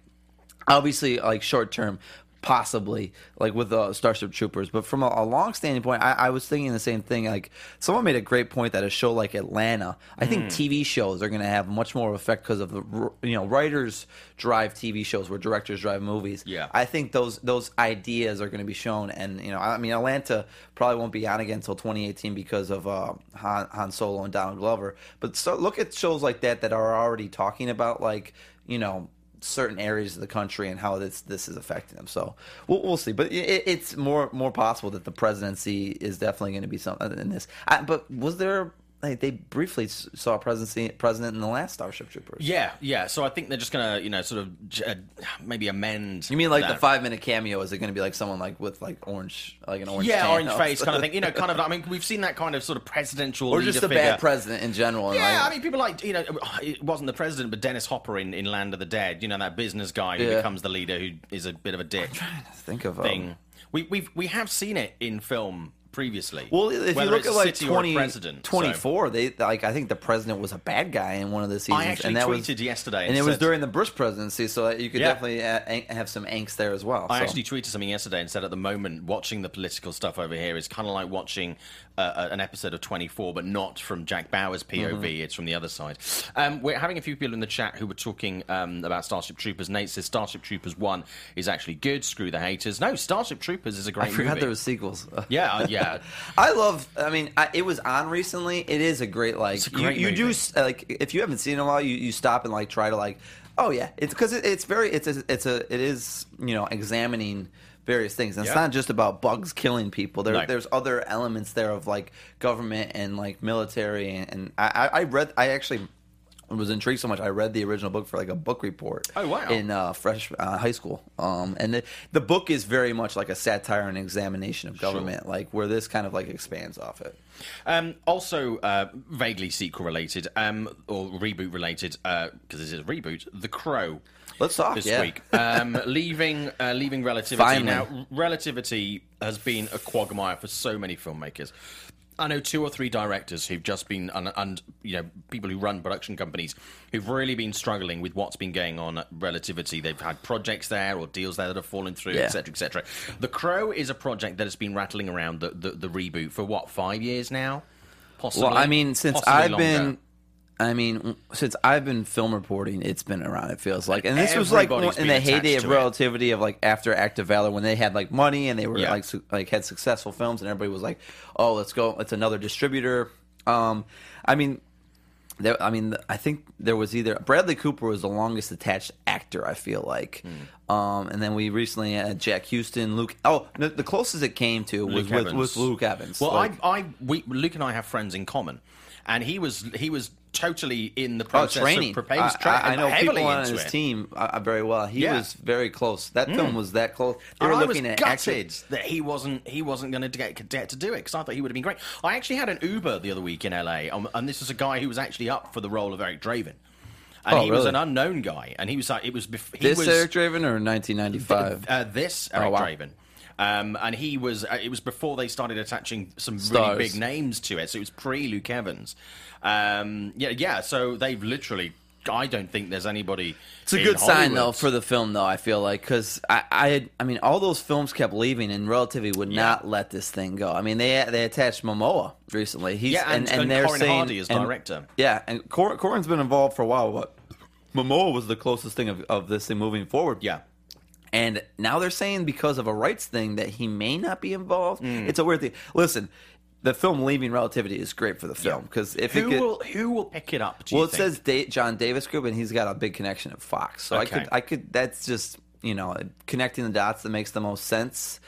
obviously like short term possibly like with the starship troopers. But from a, a long standing point I, I was thinking the same thing. Like someone made a great point that a show like atlanta i think tv shows are going to have much more effect because of the you know writers drive tv shows where directors drive movies. Yeah. i think those those ideas are going to be shown. And you know i mean atlanta probably won't be on again until 2018 because of uh, han, han solo and donald glover. But so look at shows like that that are already talking about like you know certain areas of the country and how this this is affecting them. So we'll, we'll see. But it, it's more more possible that the presidency is definitely going to be something in this. I, but was there? Like, they briefly saw a presidency president in the last Starship Troopers. Yeah, yeah. So I think they're just gonna, you know, sort of uh, maybe amend. You mean like the five minute cameo? Is it going to be like someone like with like orange, like an orange? Yeah, orange face kind of thing. You know, kind of. I mean, we've seen that kind of sort of presidential or just a figure. bad president in general. Yeah, like- I mean, people like you know, it wasn't the president, but Dennis Hopper in, in Land of the Dead. You know, that business guy who Yeah. becomes the leader, who is a bit of a dick think of um, thing. We we've we have seen it in film previously. Well, if you look at like city 20, president, so- 24, they like I think the president was a bad guy in one of the seasons. I actually and that tweeted was, yesterday and and it was during the Bush presidency, so you could Yeah. definitely uh, have some angst there as well. I so. actually tweeted something yesterday and said at the moment watching the political stuff over here is kind of like watching uh, an episode of 24, but not from Jack Bauer's POV. Mm-hmm. It's from the other side. Um, we're having a few people in the chat who were talking um, about Starship Troopers. Nate says Starship Troopers 1 is actually good. Screw the haters. No, Starship Troopers is a great I forgot movie. there was sequels. Yeah, uh, yeah. I love. I mean, I, it was on recently. It is a great like. A great you, you do like if you haven't seen it in a while, you, you stop and like try to like. Oh yeah, it's because it, it's very it's a, it's a it is you know examining various things. And it's not just about bugs killing people. There, No. there's other elements there of like government and like military. And, and I, I read. I actually was intrigued so much. I read the original book for like a book report. Oh, wow. In uh, fresh uh, high school, um, and the, the book is very much like a satire and examination of government, like where this kind of like expands off it. Um, also, uh, vaguely sequel related um, or reboot related, because this is a reboot. The Crow. Let's talk, this yeah. week. Um, leaving, uh, leaving relativity. Finally. Now, relativity has been a quagmire for so many filmmakers. I know two or three directors who've just been, and, and you know, people who run production companies who've really been struggling with what's been going on at Relativity. They've had projects there or deals there that have fallen through, Yeah. etc., etc. The Crow is a project that has been rattling around the, the, the reboot for what five years now, possibly. Well, I mean, since I've longer. been, I mean, since I've been film reporting, it's been around. It feels like, and this was like in the heyday of to it. relativity of like after Act of Valor when they had like money and they were Yeah. like su- like had successful films and everybody was like, oh, let's go, it's another distributor. Um, I mean. There, I mean, I think there was either Bradley Cooper was the longest attached actor. I feel like, Hmm. um, and then we recently had Jack Huston, Luke. Oh, no, the closest it came to was Luke with, Evans. with Luke Evans. Well, Like- I, I, we, Luke and I have friends in common, and he was, he was totally in the Oh, process training. of proposed I, tra- I, I know people on his it. team uh, very well. He Yeah. was very close. That film was that close. They were I was looking at gutted that he wasn't he wasn't going to get get to do it because I thought he would have been great. I actually had an Uber the other week in LA, um, and this was a guy who was actually up for the role of Eric Draven, and Oh, he was an unknown guy, and he was like it was bef- he this was, Eric Draven or 1995. uh, this Eric Oh, wow. Draven. Um, and he was. Uh, it was before they started attaching some Stars. really big names to it. So it was pre Luke Evans. Um, yeah, yeah. So they've literally. I don't think there's anybody. it's a good sign though for the film though. I feel like because I, I, had, I mean, all those films kept leaving, and Relativity would Yeah. not let this thing go. I mean, they they attached Momoa recently. He's Yeah, and- and they're Corin saying, Hardy as and- director. Yeah, and Cor- Corin's been involved for a while, but Momoa was the closest thing of, of this thing moving forward. Yeah. And now they're saying because of a rights thing that he may not be involved. Mm. It's a weird thing. Listen, the film Leaving Relativity is great for the film because if Who it get, will who will pick it up? Well, it think? says da- John Davis Group, and he's got a big connection at Fox. So I could, I could. That's just you know connecting the dots that makes the most sense.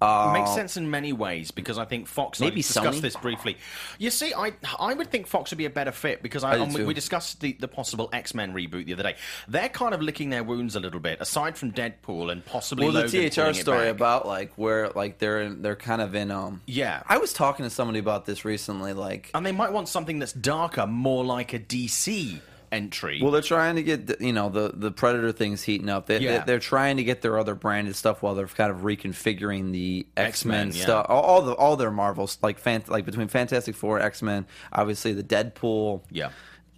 Uh, makes sense in many ways because I think Fox. Maybe I discussed Sony? this briefly. You see, I I would think Fox would be a better fit because I, I and we, discussed the, the possible X Men reboot the other day. They're kind of licking their wounds a little bit, aside from Deadpool and possibly Well, the Logan THR pulling it story about like where like they're in, they're kind of in um Yeah. I was talking to somebody about this recently like and they might want something that's darker, more like a DC entry. Well, they're trying to get you know the the Predator things heating up. They, Yeah. they, are trying to get their other branded stuff while they're kind of reconfiguring the X Men yeah. stuff. All, all the all their Marvels like like between Fantastic Four, X Men, obviously the Deadpool. yeah.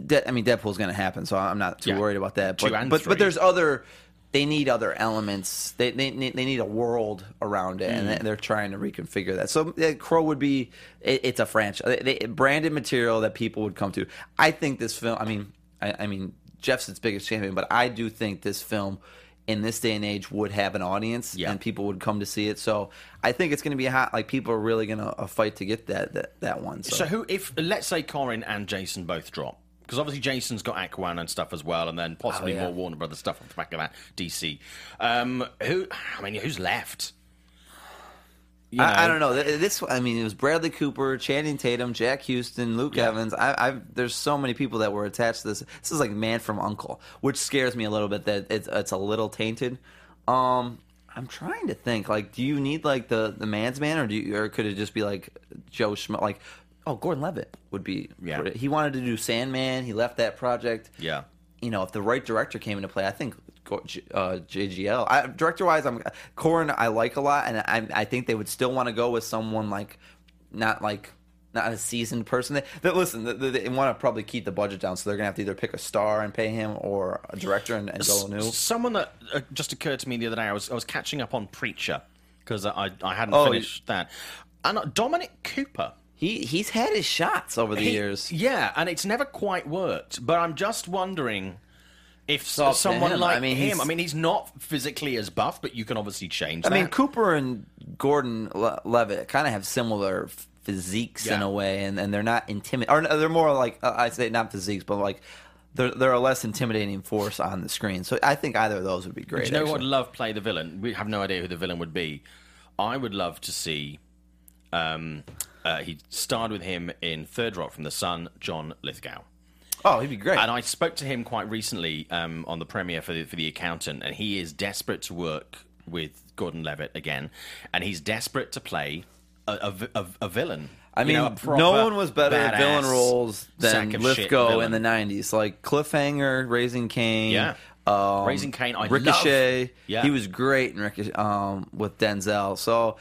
De- I mean, Deadpool's going to happen, so I'm not too Yeah. worried about that. But but, but there's other. They need other elements. They they need, they need a world around it, Mm. and they- they're trying to reconfigure that. So yeah, Crow would be it, it's a franchise, they, branded material that people would come to. I think this film. I mean, I, I mean, Jeff's its biggest champion, but I do think this film. In this day and age, would have an audience, Yeah. and people would come to see it. So I think it's going to be hot. Like people are really going to uh, fight to get that that, that one. So, So who, if let's say Corin and Jason both drop, because obviously Jason's got Aquaman and stuff as well, and then possibly Oh, yeah. more Warner Brothers stuff off the back of that DC. Um, who? I mean, who's left? You I, I don't know. This, I mean, it was Bradley Cooper, Channing Tatum, Jack Huston, Luke Yeah. Evans. I, I've there's so many people that were attached to this. This is like Man from Uncle, which scares me a little bit that it's it's a little tainted. Um, I'm trying to think. Like, do you need like the the man's man, or do you, or could it just be like Joe Schmo? Like, oh, Gordon Levitt would be. Yeah. He wanted to do Sandman. He left that project Yeah. you know, if the right director came into play, I think uh, JGL. I, director wise, I'm Corin. I like a lot, and I, I think they would still want to go with someone like not like not a seasoned person. They, they listen, they, they want to probably keep the budget down, so they're gonna have to either pick a star and pay him or a director and, and go new. Someone that uh, just occurred to me the other day. I was I was catching up on Preacher because I I hadn't Oh, finished that. And uh, Dominic Cooper. He he's had his shots over the He- years. Yeah, and it's never quite worked. But I'm just wondering if someone him. like I mean, him. I mean, he's not physically as buff, but you can obviously change. I mean. Cooper and Gordon Le- Levitt kind of have similar physiques in a way, and, and they're not intimidating. Or they're more like uh, I say not physiques, but like they're they're a less intimidating force on the screen. So I think either of those would be great. Do you know I'd love play the villain? We have no idea who the villain would be. I would love to see. Um, uh, he starred with him in Third Rock from the Sun, John Lithgow. Oh, he'd be great. And I spoke to him quite recently um, on the premiere for the, for the Accountant, and he is desperate to work with Gordon Levitt again, and he's desperate to play a, a a- a villain. I You mean, know, no one was better at villain roles than sack of Lithgow villain. in the '90s, like Cliffhanger, Raising Cain. Yeah. um, Raising Cain, I Ricochet. love. Yeah. he was great in Ricochet um, with Denzel. So.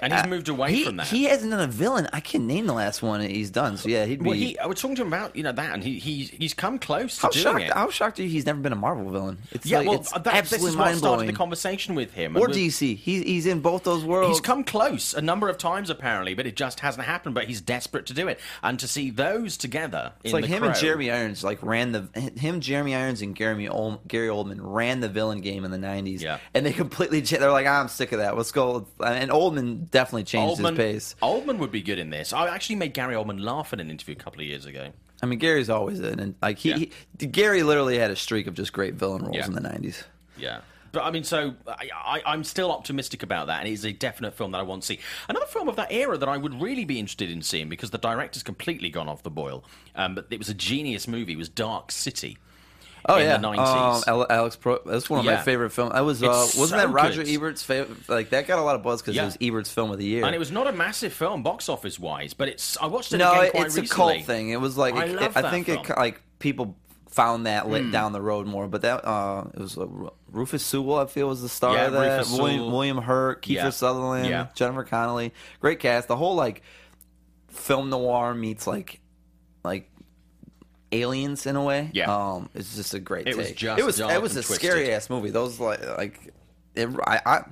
And he's uh, moved away he- from that. He hasn't done a villain. I can name the last one he's done. So yeah, he'd be. Well, he, I was talking to him about you know that, and he, he he's come close to how doing shocked? it. How shocked are you? He's never been a Marvel villain. It's yeah, like, well, it's that, this absolutely is what mind started the conversation with him. Or DC. He's he's in both those worlds. He's come close a number of times apparently, but it just hasn't happened. But he's desperate to do it, and to see those together. It's like the him and Jeremy Irons like ran the him Jeremy Irons and Gary Gary Oldman ran the villain game in the '90s. Yeah. and they completely they're like I'm sick of that. Let's go. And Oldman definitely changed Oldman, his pace. Oldman would be good in this. I actually made Gary Oldman laugh in an interview a couple of years ago. I mean, Gary's always in, and like he, Yeah. he Gary literally had a streak of just great villain roles Yeah. in the '90s. Yeah. But I mean, so I, I'm still optimistic about that, and it's a definite film that I want to see. Another film of that era that I would really be interested in seeing because the director's completely gone off the boil, um, but it was a genius movie. Was Dark City? Oh in yeah, the 90s. Um, Alex Pro. That's one of Yeah. my favorite films. That was uh, It's wasn't so that Roger good. Ebert's favorite? Like that got a lot of buzz because Yeah. it was Ebert's film of the year. And it was not a massive film, box office wise, but it's. I watched it no, again it- quite it's recently. a cult thing. It was like I it- love I that think film. Hmm. it like people found that lit down the road more. But that uh, it was uh, Ru- Rufus Sewell. I feel was the star Yeah, of that. Rufus William, Sewell. William Hurt, Kiefer Yeah. Sutherland, Yeah. Jennifer Connelly. Great cast. The whole like film noir meets like like aliens in a way. Yeah. um, it's just a great. It was just it was it was a twisted. scary ass movie. Those like like it, I I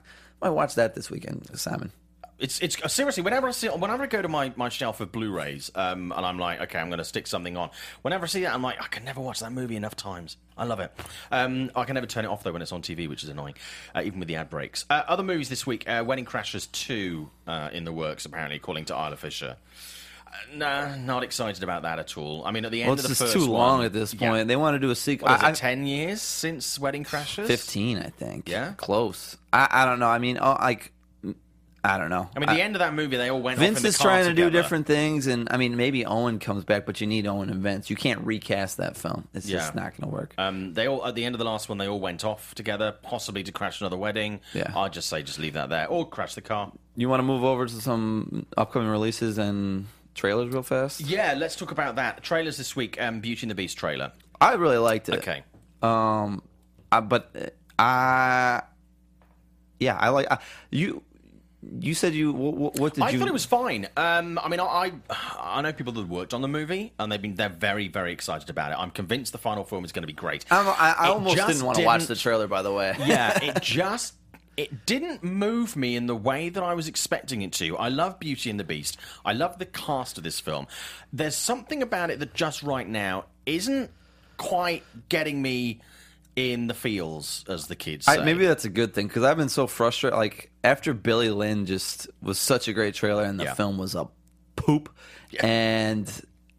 might watch that this weekend, Simon. It's it's uh, seriously whenever I see whenever I go to my, my shelf of Blu-rays um, and I'm like okay I'm going to stick something on whenever I see that I'm like I can never watch that movie enough times I love it um, I can never turn it off though when it's on TV which is annoying uh, even with the ad breaks uh, other movies this week uh, Wedding Crashers 2 uh, in the works apparently according to Isla Fisher nah not excited about that at all I mean at the end Well, of the first too long one- at this Yeah. point. They want to do a sequel. What I- 10 years since Wedding Crashers 15 i think Yeah? close i, I don't know i mean oh, like i don't know I mean the end of that movie they all went off vince in the is trying to do different things and i mean maybe owen comes back but you need owen and vince you can't recast that film it's just not going to work Um, they all at the end of the last one, they all went off together, possibly to crash another wedding. Yeah. I'd just say just leave that there, or crash the car. you want to move over to some upcoming releases and trailers real fast Yeah, let's talk about that. Trailers this week. Um, Beauty and the Beast trailer. I really liked it. Okay. Um, I, but uh, I, yeah, I like I, you. You said you. What, what did I you? I thought it was fine. Um, I mean, I I know people that worked on the movie, and they've been they're very very excited about it. I'm convinced the final film is going to be great. I, I, I almost didn't want to watch the trailer. By the way, yeah, it just it didn't move me in the way that I was expecting it to. I love Beauty and the Beast. I love the cast of this film. There's something about it that just right now isn't quite getting me in the feels, as the kids say. I, maybe that's a good thing because I've been so frustrated. Like after Billy Lynn just was such a great trailer, and the Yeah. film was a poop, and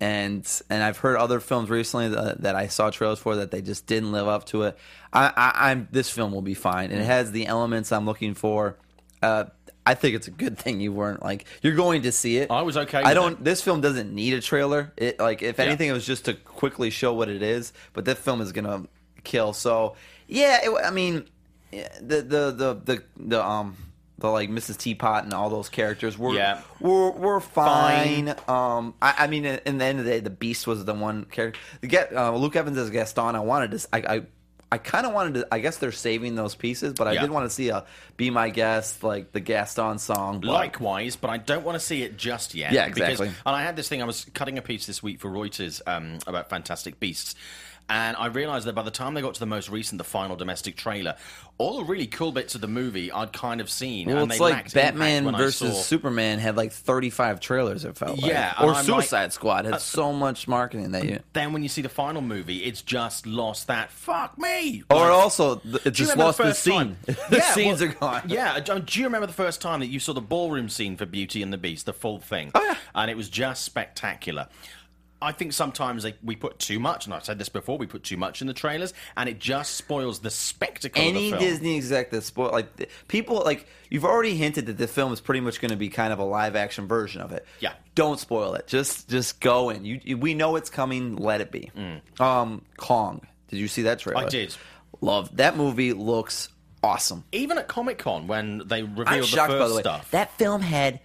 and and I've heard other films recently that, that I saw trailers for that they just didn't live up to it. I, I, I'm this film will be fine, and it has the elements I'm looking for. Uh, I think it's a good thing you weren't like you're going to see it. I was okay I don't. it. This film doesn't need a trailer. It like if Yeah. anything, it was just to quickly show what it is. But this film is gonna kill. So yeah, it, I mean, the the the the the um the like Mrs. Teapot and all those characters were Yeah. were were fine. Um, I, I mean, in the end of the day, the Beast was the one character. The get uh, Luke Evans as Gaston. I wanted to. I. I I kind of wanted to. I guess they're saving those pieces, but I Yeah. did want to see a "Be My Guest" like the Gaston song. but- Likewise, but I don't want to see it just yet. Yeah, because- exactly. and I had this thing. I was cutting a piece this week for Reuters um, about Fantastic Beasts, and I realised that by the time they got to the most recent, the final domestic trailer, all the really cool bits of the movie I'd kind of seen. Well, and it's they like Batman versus saw- Superman had like 35 trailers. It felt. Yeah, and or Suicide like- uh, Squad had so much marketing that you. Then when you see the final movie, it's just lost that. Fuck me. Or Like- also, th- it just lost the, first scene. the Yeah, scenes well, are gone. Yeah, do do you remember the first time that you saw the ballroom scene for Beauty and the Beast, the full thing? Oh, yeah. and it was just spectacular. I think sometimes they, we put too much, and I've said this before. We put too much in the trailers, and it just spoils the spectacle Any of the film. Disney exec that spoil like th- people like you've already hinted that the film is pretty much going to be kind of a live action version of it. Yeah. Don't spoil it. Just just go in. You, you we know it's coming. Let it be. Um, Kong. Did you see that trailer? Mm. I did. Love that movie. Looks awesome. Even at Comic Con, when they revealed I'm the shocked first by the way. stuff, That film had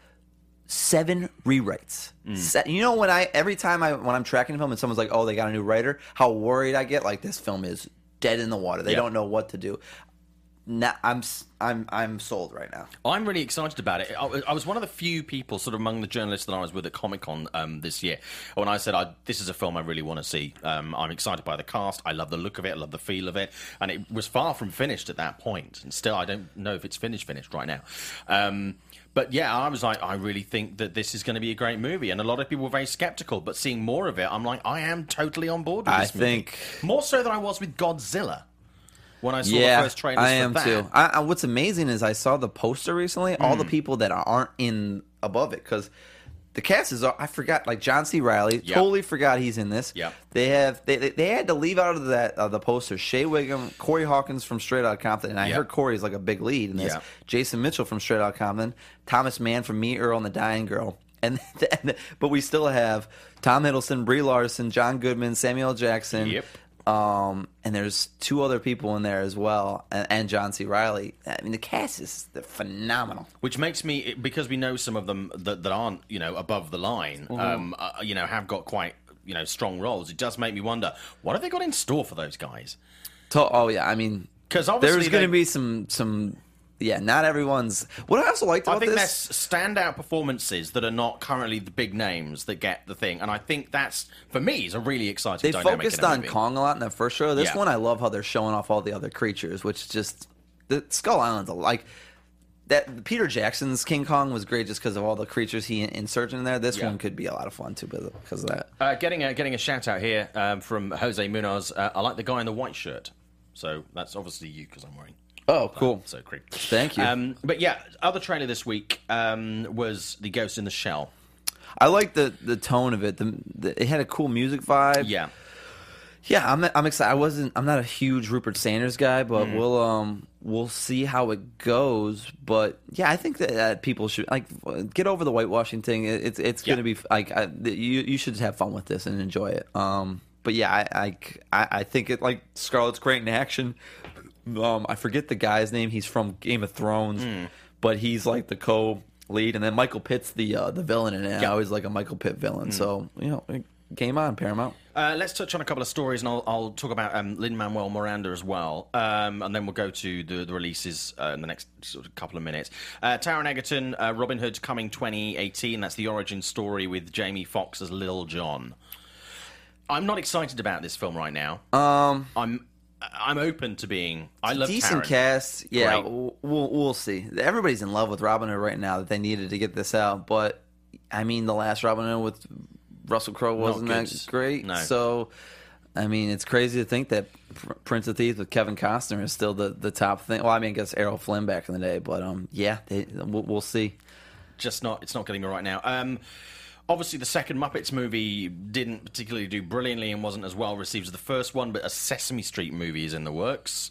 seven rewrites. Mm. Se- you know when I every time I when I'm tracking a film and someone's like, "Oh, they got a new writer," how worried I get. Like this film is dead in the water. They Yeah. don't know what to do. Now, I'm I'm I'm sold right now. I'm really excited about it. I, I was one of the few people, sort of among the journalists that I was with at Comic Con um, this year, when I said, I, "This is a film I really want to see." Um, I'm excited by the cast. I love the look of it. I love the feel of it, and it was far from finished at that point. And still, I don't know if it's finished finished right now. Um, but yeah, I was like, I really think that this is going to be a great movie, and a lot of people were very skeptical. But seeing more of it, I'm like, I am totally on board with I this movie. think- more so than I was with Godzilla when I saw yeah, the first trailer. I for am that. too. I, I, what's amazing is I saw the poster recently. All Hmm. the people that aren't in above it because the cast is. I forgot like John C. Reilly. Yeah. Totally forgot he's in this. Yeah. They have they, they had to leave out of that uh, the poster Shea Whigham, Corey Hawkins from Straight Outta Compton, and I Yeah. heard Corey is like a big lead in this. Yeah. Jason Mitchell from Straight Outta Compton, Thomas Mann from Me, Earl, and the Dying Girl. And then, but we still have Tom Hiddleston, Brie Larson, John Goodman, Samuel Jackson. Yep. Um, and there's two other people in there as well, and, and John C. Reilly. I mean, the cast is phenomenal. Which makes me because we know some of them that, that aren't you know above the line, Mm-hmm. um, uh, you know, have got quite you know strong roles. It does make me wonder what have they got in store for those guys? To, oh yeah, I mean, 'Cause obviously there's going to be some some. Yeah, not everyone's. What I also liked I about think this, there's standout performances that are not currently the big names that get the thing, and I think that's for me is a really exciting. they focused on movie. Kong a lot in that first show. This Yeah. one, I love how they're showing off all the other creatures, which just the Skull Island's like that. Peter Jackson's King Kong was great just because of all the creatures he inserted in there. This Yeah. one could be a lot of fun too because of that. Uh, getting a getting a shout out here um, from Jose Munoz. Uh, I like the guy in the white shirt, so that's obviously you because I'm wearing. Oh, cool. So creep. Thank you. Um, but yeah, other trailer this week um, was the Ghost in the Shell. I like the the tone of it. The, the it had a cool music vibe. Yeah. yeah. I'm I'm excited. I wasn't. I'm not a huge Rupert Sanders guy, but Mm-hmm. we'll um we'll see how it goes. But yeah, I think that uh, people should like get over the whitewashing thing. It, it's it's Yeah. gonna be like I, you you should have fun with this and enjoy it. Um, but yeah, I I, I I think it like Scarlett's great in action. Um, I forget the guy's name. He's from Game of Thrones, Hmm. but he's like the co lead, and then Michael Pitt's the uh, the villain in it. Yeah. I always like a Michael Pitt villain. Hmm. So you know, game on Paramount. Uh, let's touch on a couple of stories, and I'll, I'll talk about um, Lin Manuel Miranda as well, um, and then we'll go to the, the releases uh, in the next sort of couple of minutes. Uh, Taron Egerton, uh, Robin Hood coming 2018. That's the origin story with Jamie Foxx as Little John. I'm not excited about this film right now. Um, I'm I'm open to being. I love decent Taron. cast. Yeah, we'll, we'll we'll see. Everybody's in love with Robin Hood right now. That they needed to get this out, but I mean, the last Robin Hood with Russell Crowe wasn't that great. No. So, I mean, it's crazy to think that Prince of Thieves with Kevin Costner is still the, the top thing. Well, I mean, I guess Errol Flynn back in the day, but um, yeah, they, we'll, we'll see. just not it's not getting me right now. Um, obviously, the second Muppets movie didn't particularly do brilliantly and wasn't as well received as the first one, but a Sesame Street movie is in the works.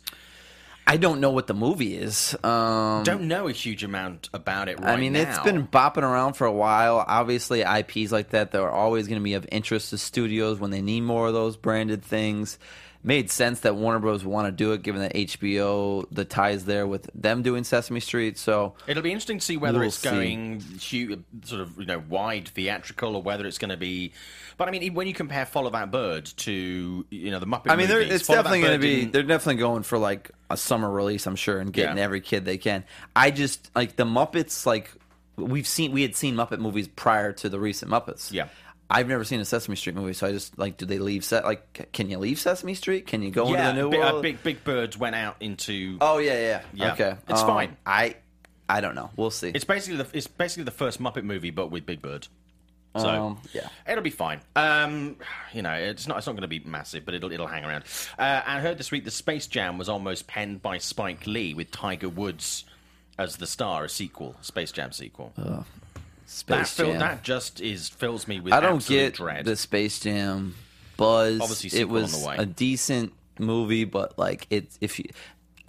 I don't know what the movie is. Um, Don't know a huge amount about it right I mean, now. it's been bopping around for a while. Obviously, IPs like that they're always going to be of interest to studios when they need more of those branded things. Made sense that Warner Bros. want to do it, given that HBO the ties there with them doing Sesame Street. So It'll be interesting to see whether We'll it's going hu sort of you know wide theatrical or whether it's going to be. But I mean, when you compare Follow That Bird to you know the Muppet, I mean, movies, it's Follow definitely going to be. didn't- They're definitely going for like a summer release. I'm sure, and getting Yeah. every kid they can. I just like the Muppets. Like we've seen, we had seen Muppet movies prior to the recent Muppets. Yeah. I've never seen a Sesame Street movie, so I just like, do they leave set? Like, can you leave Sesame Street? Can you go yeah, into the new Bi- uh, world? Big Big Bird went out into. oh yeah, yeah, Yeah. Okay, It's Um, fine. I, I don't know. We'll see. It's basically the it's basically the first Muppet movie, but with Big Bird. So Um, yeah. it'll be fine. Um, you know, it's not it's not going to be massive, but it'll it'll hang around. Uh, I heard this week the Space Jam was almost penned by Spike Lee with Tiger Woods as the star, a sequel, Space Jam sequel. Space fil- Jam. that just is fills me with I don't get dread. the Space Jam buzz. Obviously, it was a decent movie, but like it, if you,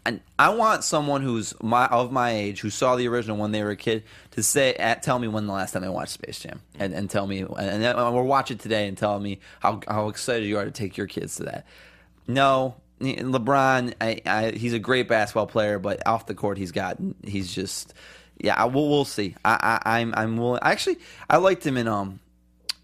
and I want someone who's my of my age who saw the original when they were a kid to say, at, tell me when the last time they watched Space Jam, mm. and, and tell me, and then or watch it today and tell me how how excited you are to take your kids to that. No. LeBron, I, I, he's a great basketball player, but off the court, he's got he's just yeah. I- We'll, we'll see. I, I, I'm I'm willing. Actually, I liked him in um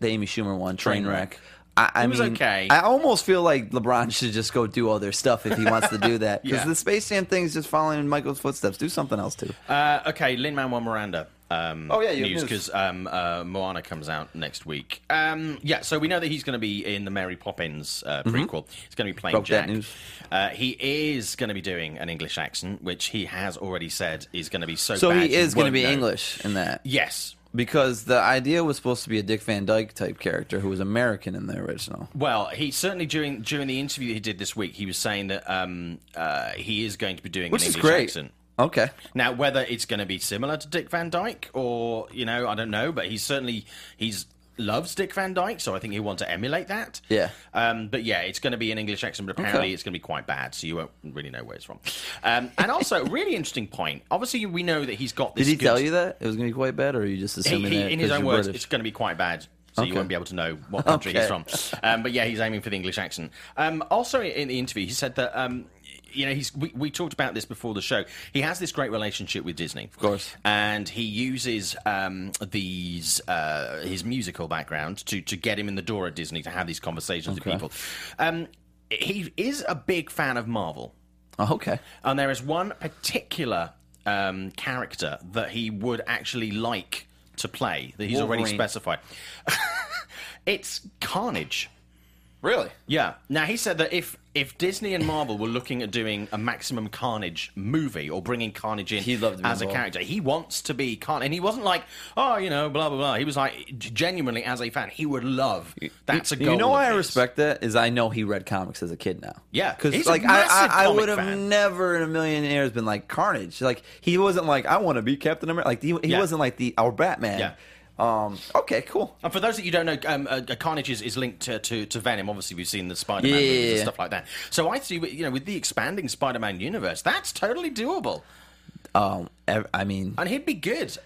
the Amy Schumer one, Trainwreck. I, I mean, okay. I almost feel like LeBron should just go do other stuff if he wants to do that. Because Yeah. the Space Jam thing is just following in Michael's footsteps. Do something else too. Uh, okay, Lin Manuel Miranda. Um, Oh, yeah, news because um, uh, Moana comes out next week. Um, yeah, so we know that he's going to be in the Mary Poppins uh, prequel. He's going to be playing Mm-hmm. Broke Jack. Uh, he is going to be doing an English accent, which he has already said is going to be so. So he is going to be know. English in that. Yes. Because the idea was supposed to be a Dick Van Dyke type character who was American in the original. Well, he certainly during during the interview he did this week, he was saying that um, uh, he is going to be doing Which an is English great. accent. Okay. Now, whether it's going to be similar to Dick Van Dyke or you know, I don't know, but he's certainly he's loves Dick Van Dyke, so I think he'll want to emulate that. Yeah. Um, but yeah, it's going to be an English accent, but apparently Okay. it's going to be quite bad, so you won't really know where it's from. Um, and also, really interesting point. Obviously, we know that he's got this. Did he good- tell you that it was going to be quite bad, or are you just assuming he- that in his own words, British? it's going to be quite bad. So you won't be able to know what country he's from. Um, but yeah, he's aiming for the English accent. Um, also, in the interview, he said that um, you know he's. We, we talked about this before the show. He has this great relationship with Disney, of course. and he uses um, these uh, his musical background to to get him in the door at Disney to have these conversations Okay. with people. Um, he is a big fan of Marvel. Oh, okay. And there is one particular um, character that he would actually like to play that he's already specified. it's Carnage. Really? Yeah. Now he said that if if Disney and Marvel were looking at doing a Maximum Carnage movie or bringing Carnage in He'd love to be as a character, he wants to be Carnage, and he wasn't like, oh, you know, blah blah blah. He was like, genuinely as a fan, he would love. That's a goal. You know why I respect that is I know he read comics as a kid now. Yeah, because he's like I, I, I would have fan. never in a million years been like Carnage. Like he wasn't like I want to be Captain America. Like he, he Yeah. wasn't like the our Batman. Yeah. Um. Okay. Cool. And for those that you don't know, um, uh, Carnage is, is linked to, to, to Venom. Obviously, we've seen the Spider-Man Yeah, movies yeah, and stuff like that. So I see, you know, with the expanding Spider-Man universe, that's totally doable, Um. I mean, and he'd be good.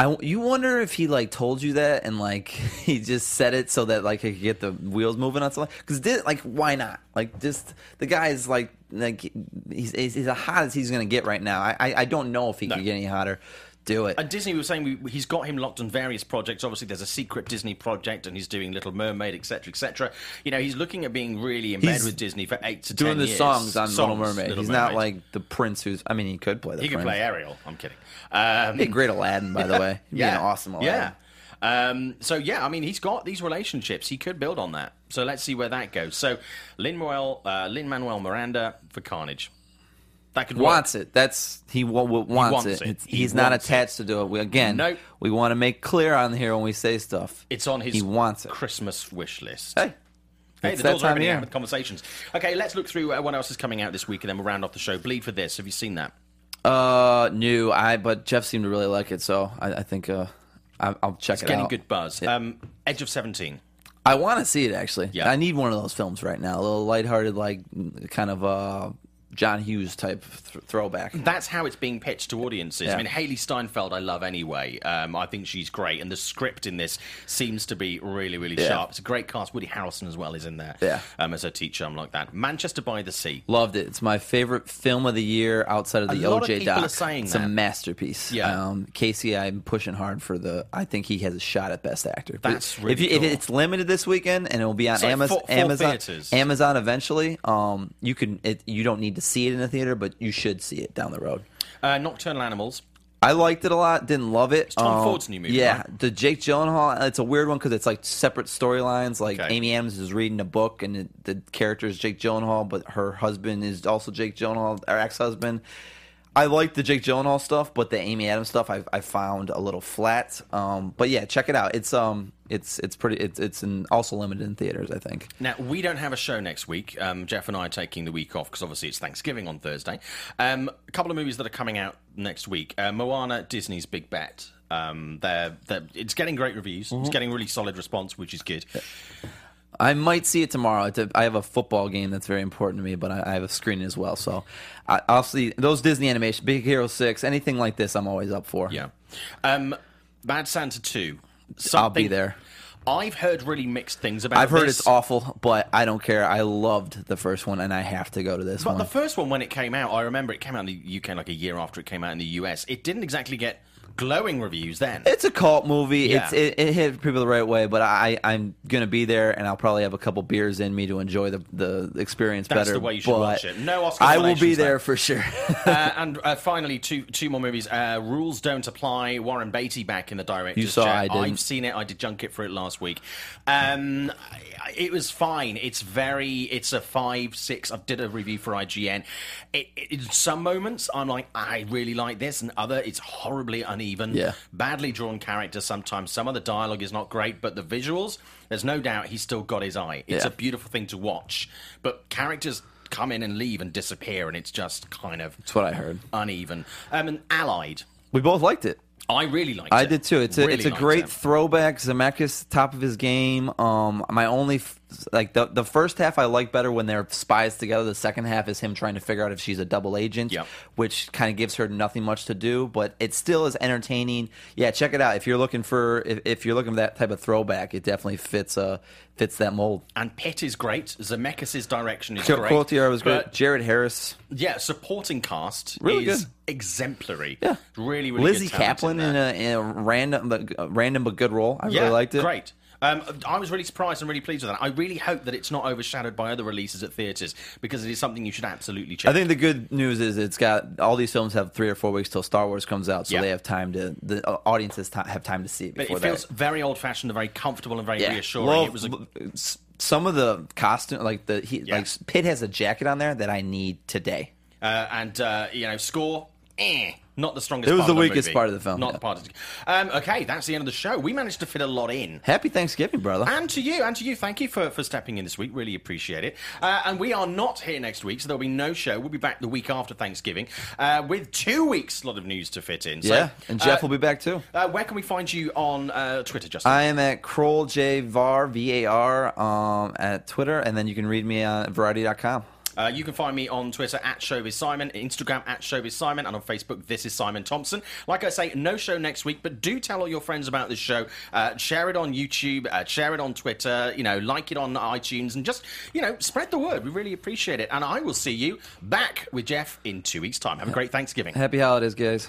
I you wonder if he like told you that and like he just said it so that like he could get the wheels moving on something. Because like why not? Like just the guy is like like he's he's, he's as hot as he's gonna get right now. I I, I don't know if he No. could get any hotter. Do it. And Disney was saying we, he's got him locked on various projects. Obviously, there's a secret Disney project, and he's doing Little Mermaid, etc., etc. You know, he's looking at being really in bed with Disney for eight to Doing ten the songs on Little Mermaid. Little He's not like the prince who's. I mean, he could play the. he could play Ariel. I'm kidding. Um, Be a great Aladdin, by the way. He'd be an awesome Aladdin. Yeah. Um, so yeah, I mean, he's got these relationships. He could build on that. So let's see where that goes. So Lin Manuel, uh, Lin Manuel Miranda for Carnage. That could work. Wants it. That's he w- w- wants, wants it. it. He he's not attached to do it. We, again, Nope. we want to make clear on here when we say stuff. It's on his He wants it. Christmas wish list. Hey, Hey, it's the doors are opening out with conversations. Okay, let's look through uh, what else is coming out this week, and then we'll round off the show. Bleed for this. Have you seen that? Uh, new. I but Jeff seemed to really like it, so I, I think uh, I, I'll check It's it getting out. good buzz. Yeah. Um, Edge of Seventeen. I want to see it actually. Yeah. I need one of those films right now. A little lighthearted, like kind of uh, John Hughes type th- throwback. That's how it's being pitched to audiences. I mean, Hailee Steinfeld, I love anyway. Um, I think she's great, and the script in this seems to be really, really Yeah. sharp. It's a great cast. Woody Harrelson as well is in there. Yeah. um, as a teacher, I'm like that. Manchester by the Sea. Loved it. It's my favorite film of the year outside of A the of OJ doc. it's that. a masterpiece. Yeah. Um, Casey, I'm pushing hard for the. I think he has a shot at best actor. That's really if, you, if it's limited this weekend and it will be on like Amazon, four- four Amazon, theaters. Amazon eventually. Um, you can. It, you don't need to see it in the theater, but you should see it down the road. Uh, Nocturnal Animals. I liked it a lot. Didn't love it. Tom Um, Ford's new movie, Yeah, right? the Jake Gyllenhaal. It's a weird one because it's like separate storylines. Like Okay. Amy Adams is reading a book, and it, the character is Jake Gyllenhaal, but her husband is also Jake Gyllenhaal, her ex-husband. I like the Jake Gyllenhaal stuff, but the Amy Adams stuff I, I found a little flat. Um, but yeah, check it out. It's um, it's it's pretty. It's it's in, also limited in theaters. I think. Now, we don't have a show next week. Um, Jeff and I are taking the week off because obviously it's Thanksgiving on Thursday. Um, a couple of movies that are coming out next week uh, Moana, Disney's Big Bet. Um, they're, they're, it's getting great reviews. Mm-hmm. It's getting really solid response, which is good. I might see it tomorrow. I have a football game that's very important to me, but I, I have a screening as well. So I, I'll see those Disney animation, Big Hero Six, anything like this. I'm always up for. Yeah. Um, Bad Santa 2. I'll be there. I've heard really mixed things about I've heard this. it's awful, but I don't care. I loved the first one, and I have to go to this But one. the first one, when it came out, I remember it came out in the UK like a year after it came out in the US. It didn't exactly get glowing reviews then. it's a cult movie. Yeah. It's it, it hit people the right way, but I I'm gonna be there, and I'll probably have a couple beers in me to enjoy the the experience That's better. the way you should but watch it. No Oscar I will be there though. for sure. uh, and uh, finally, two two more movies. Uh, Rules don't apply. Warren Beatty back in the director's You saw, chair. I didn't. I've seen it. I did junket for it last week. Um, it was fine. It's very. It's a five six. I did a review for IGN. It, it, in some moments, I'm like, I really like this, and other, it's horribly uneven. Yeah. Badly drawn characters. Sometimes some of the dialogue is not great, but the visuals, there's no doubt he's still got his eye. It's Yeah. a beautiful thing to watch, but characters come in and leave and disappear, and it's just kind of That's what I heard. uneven. Um, and Allied, We both liked it. I really liked I it. I did too. It's a Really it's a great it. throwback. Zemeckis top of his game. Um, my only f- like the the first half I like better when they're spies together. The second half is him trying to figure out if she's a double agent, Yep. which kind of gives her nothing much to do. But it still is entertaining. Yeah, check it out if you're looking for if, if you're looking for that type of throwback. It definitely fits uh fits that mold. And Pitt is great. Zemeckis' direction is great. Quality was great. Jared Harris, yeah, supporting cast Really is good. exemplary. Yeah. really, really Lizzie Kaplan in a, in a random but random but good role. I yeah, really liked it. Great. Um, I was really surprised and really pleased with that. I really hope that it's not overshadowed by other releases at theatres because it is something you should absolutely check. I think the good news is it's got all these films have three or four weeks till Star Wars comes out, so Yeah. they have time to the uh, audiences have time to see it but it feels that. very old-fashioned and very comfortable and very Yeah, reassuring. Love- it was a, some of the costume, like the he, Yeah. like Pitt has a jacket on there that I need today. Uh, and uh, you know, score. Eh, not the strongest. It was the weakest movie. part of the film, Not yeah. the part. Of the, um, okay, that's the end of the show. We managed to fit a lot in. Happy Thanksgiving, brother. And to you, and to you, thank you for, for stepping in this week. Really appreciate it. Uh, and we are not here next week, so there'll be no show. We'll be back the week after Thanksgiving uh, with two weeks' lot of news to fit in. So, yeah, and Jeff uh, will be back too. Uh, where can we find you on uh, Twitter, Justin? I am at Kroll J Var V A R um, at Twitter, and then you can read me on Variety.com. Uh, you can find me on Twitter at Showbiz Simon, Instagram at Showbiz Simon, and on Facebook, this is Simon Thompson. Like I say, no show next week, but do tell all your friends about this show. Uh, share it on YouTube, uh, share it on Twitter, you know, like it on iTunes, and just, you know, spread the word. We really appreciate it. And I will see you back with Jeff in two weeks' time. Have a great Thanksgiving. Happy holidays, guys.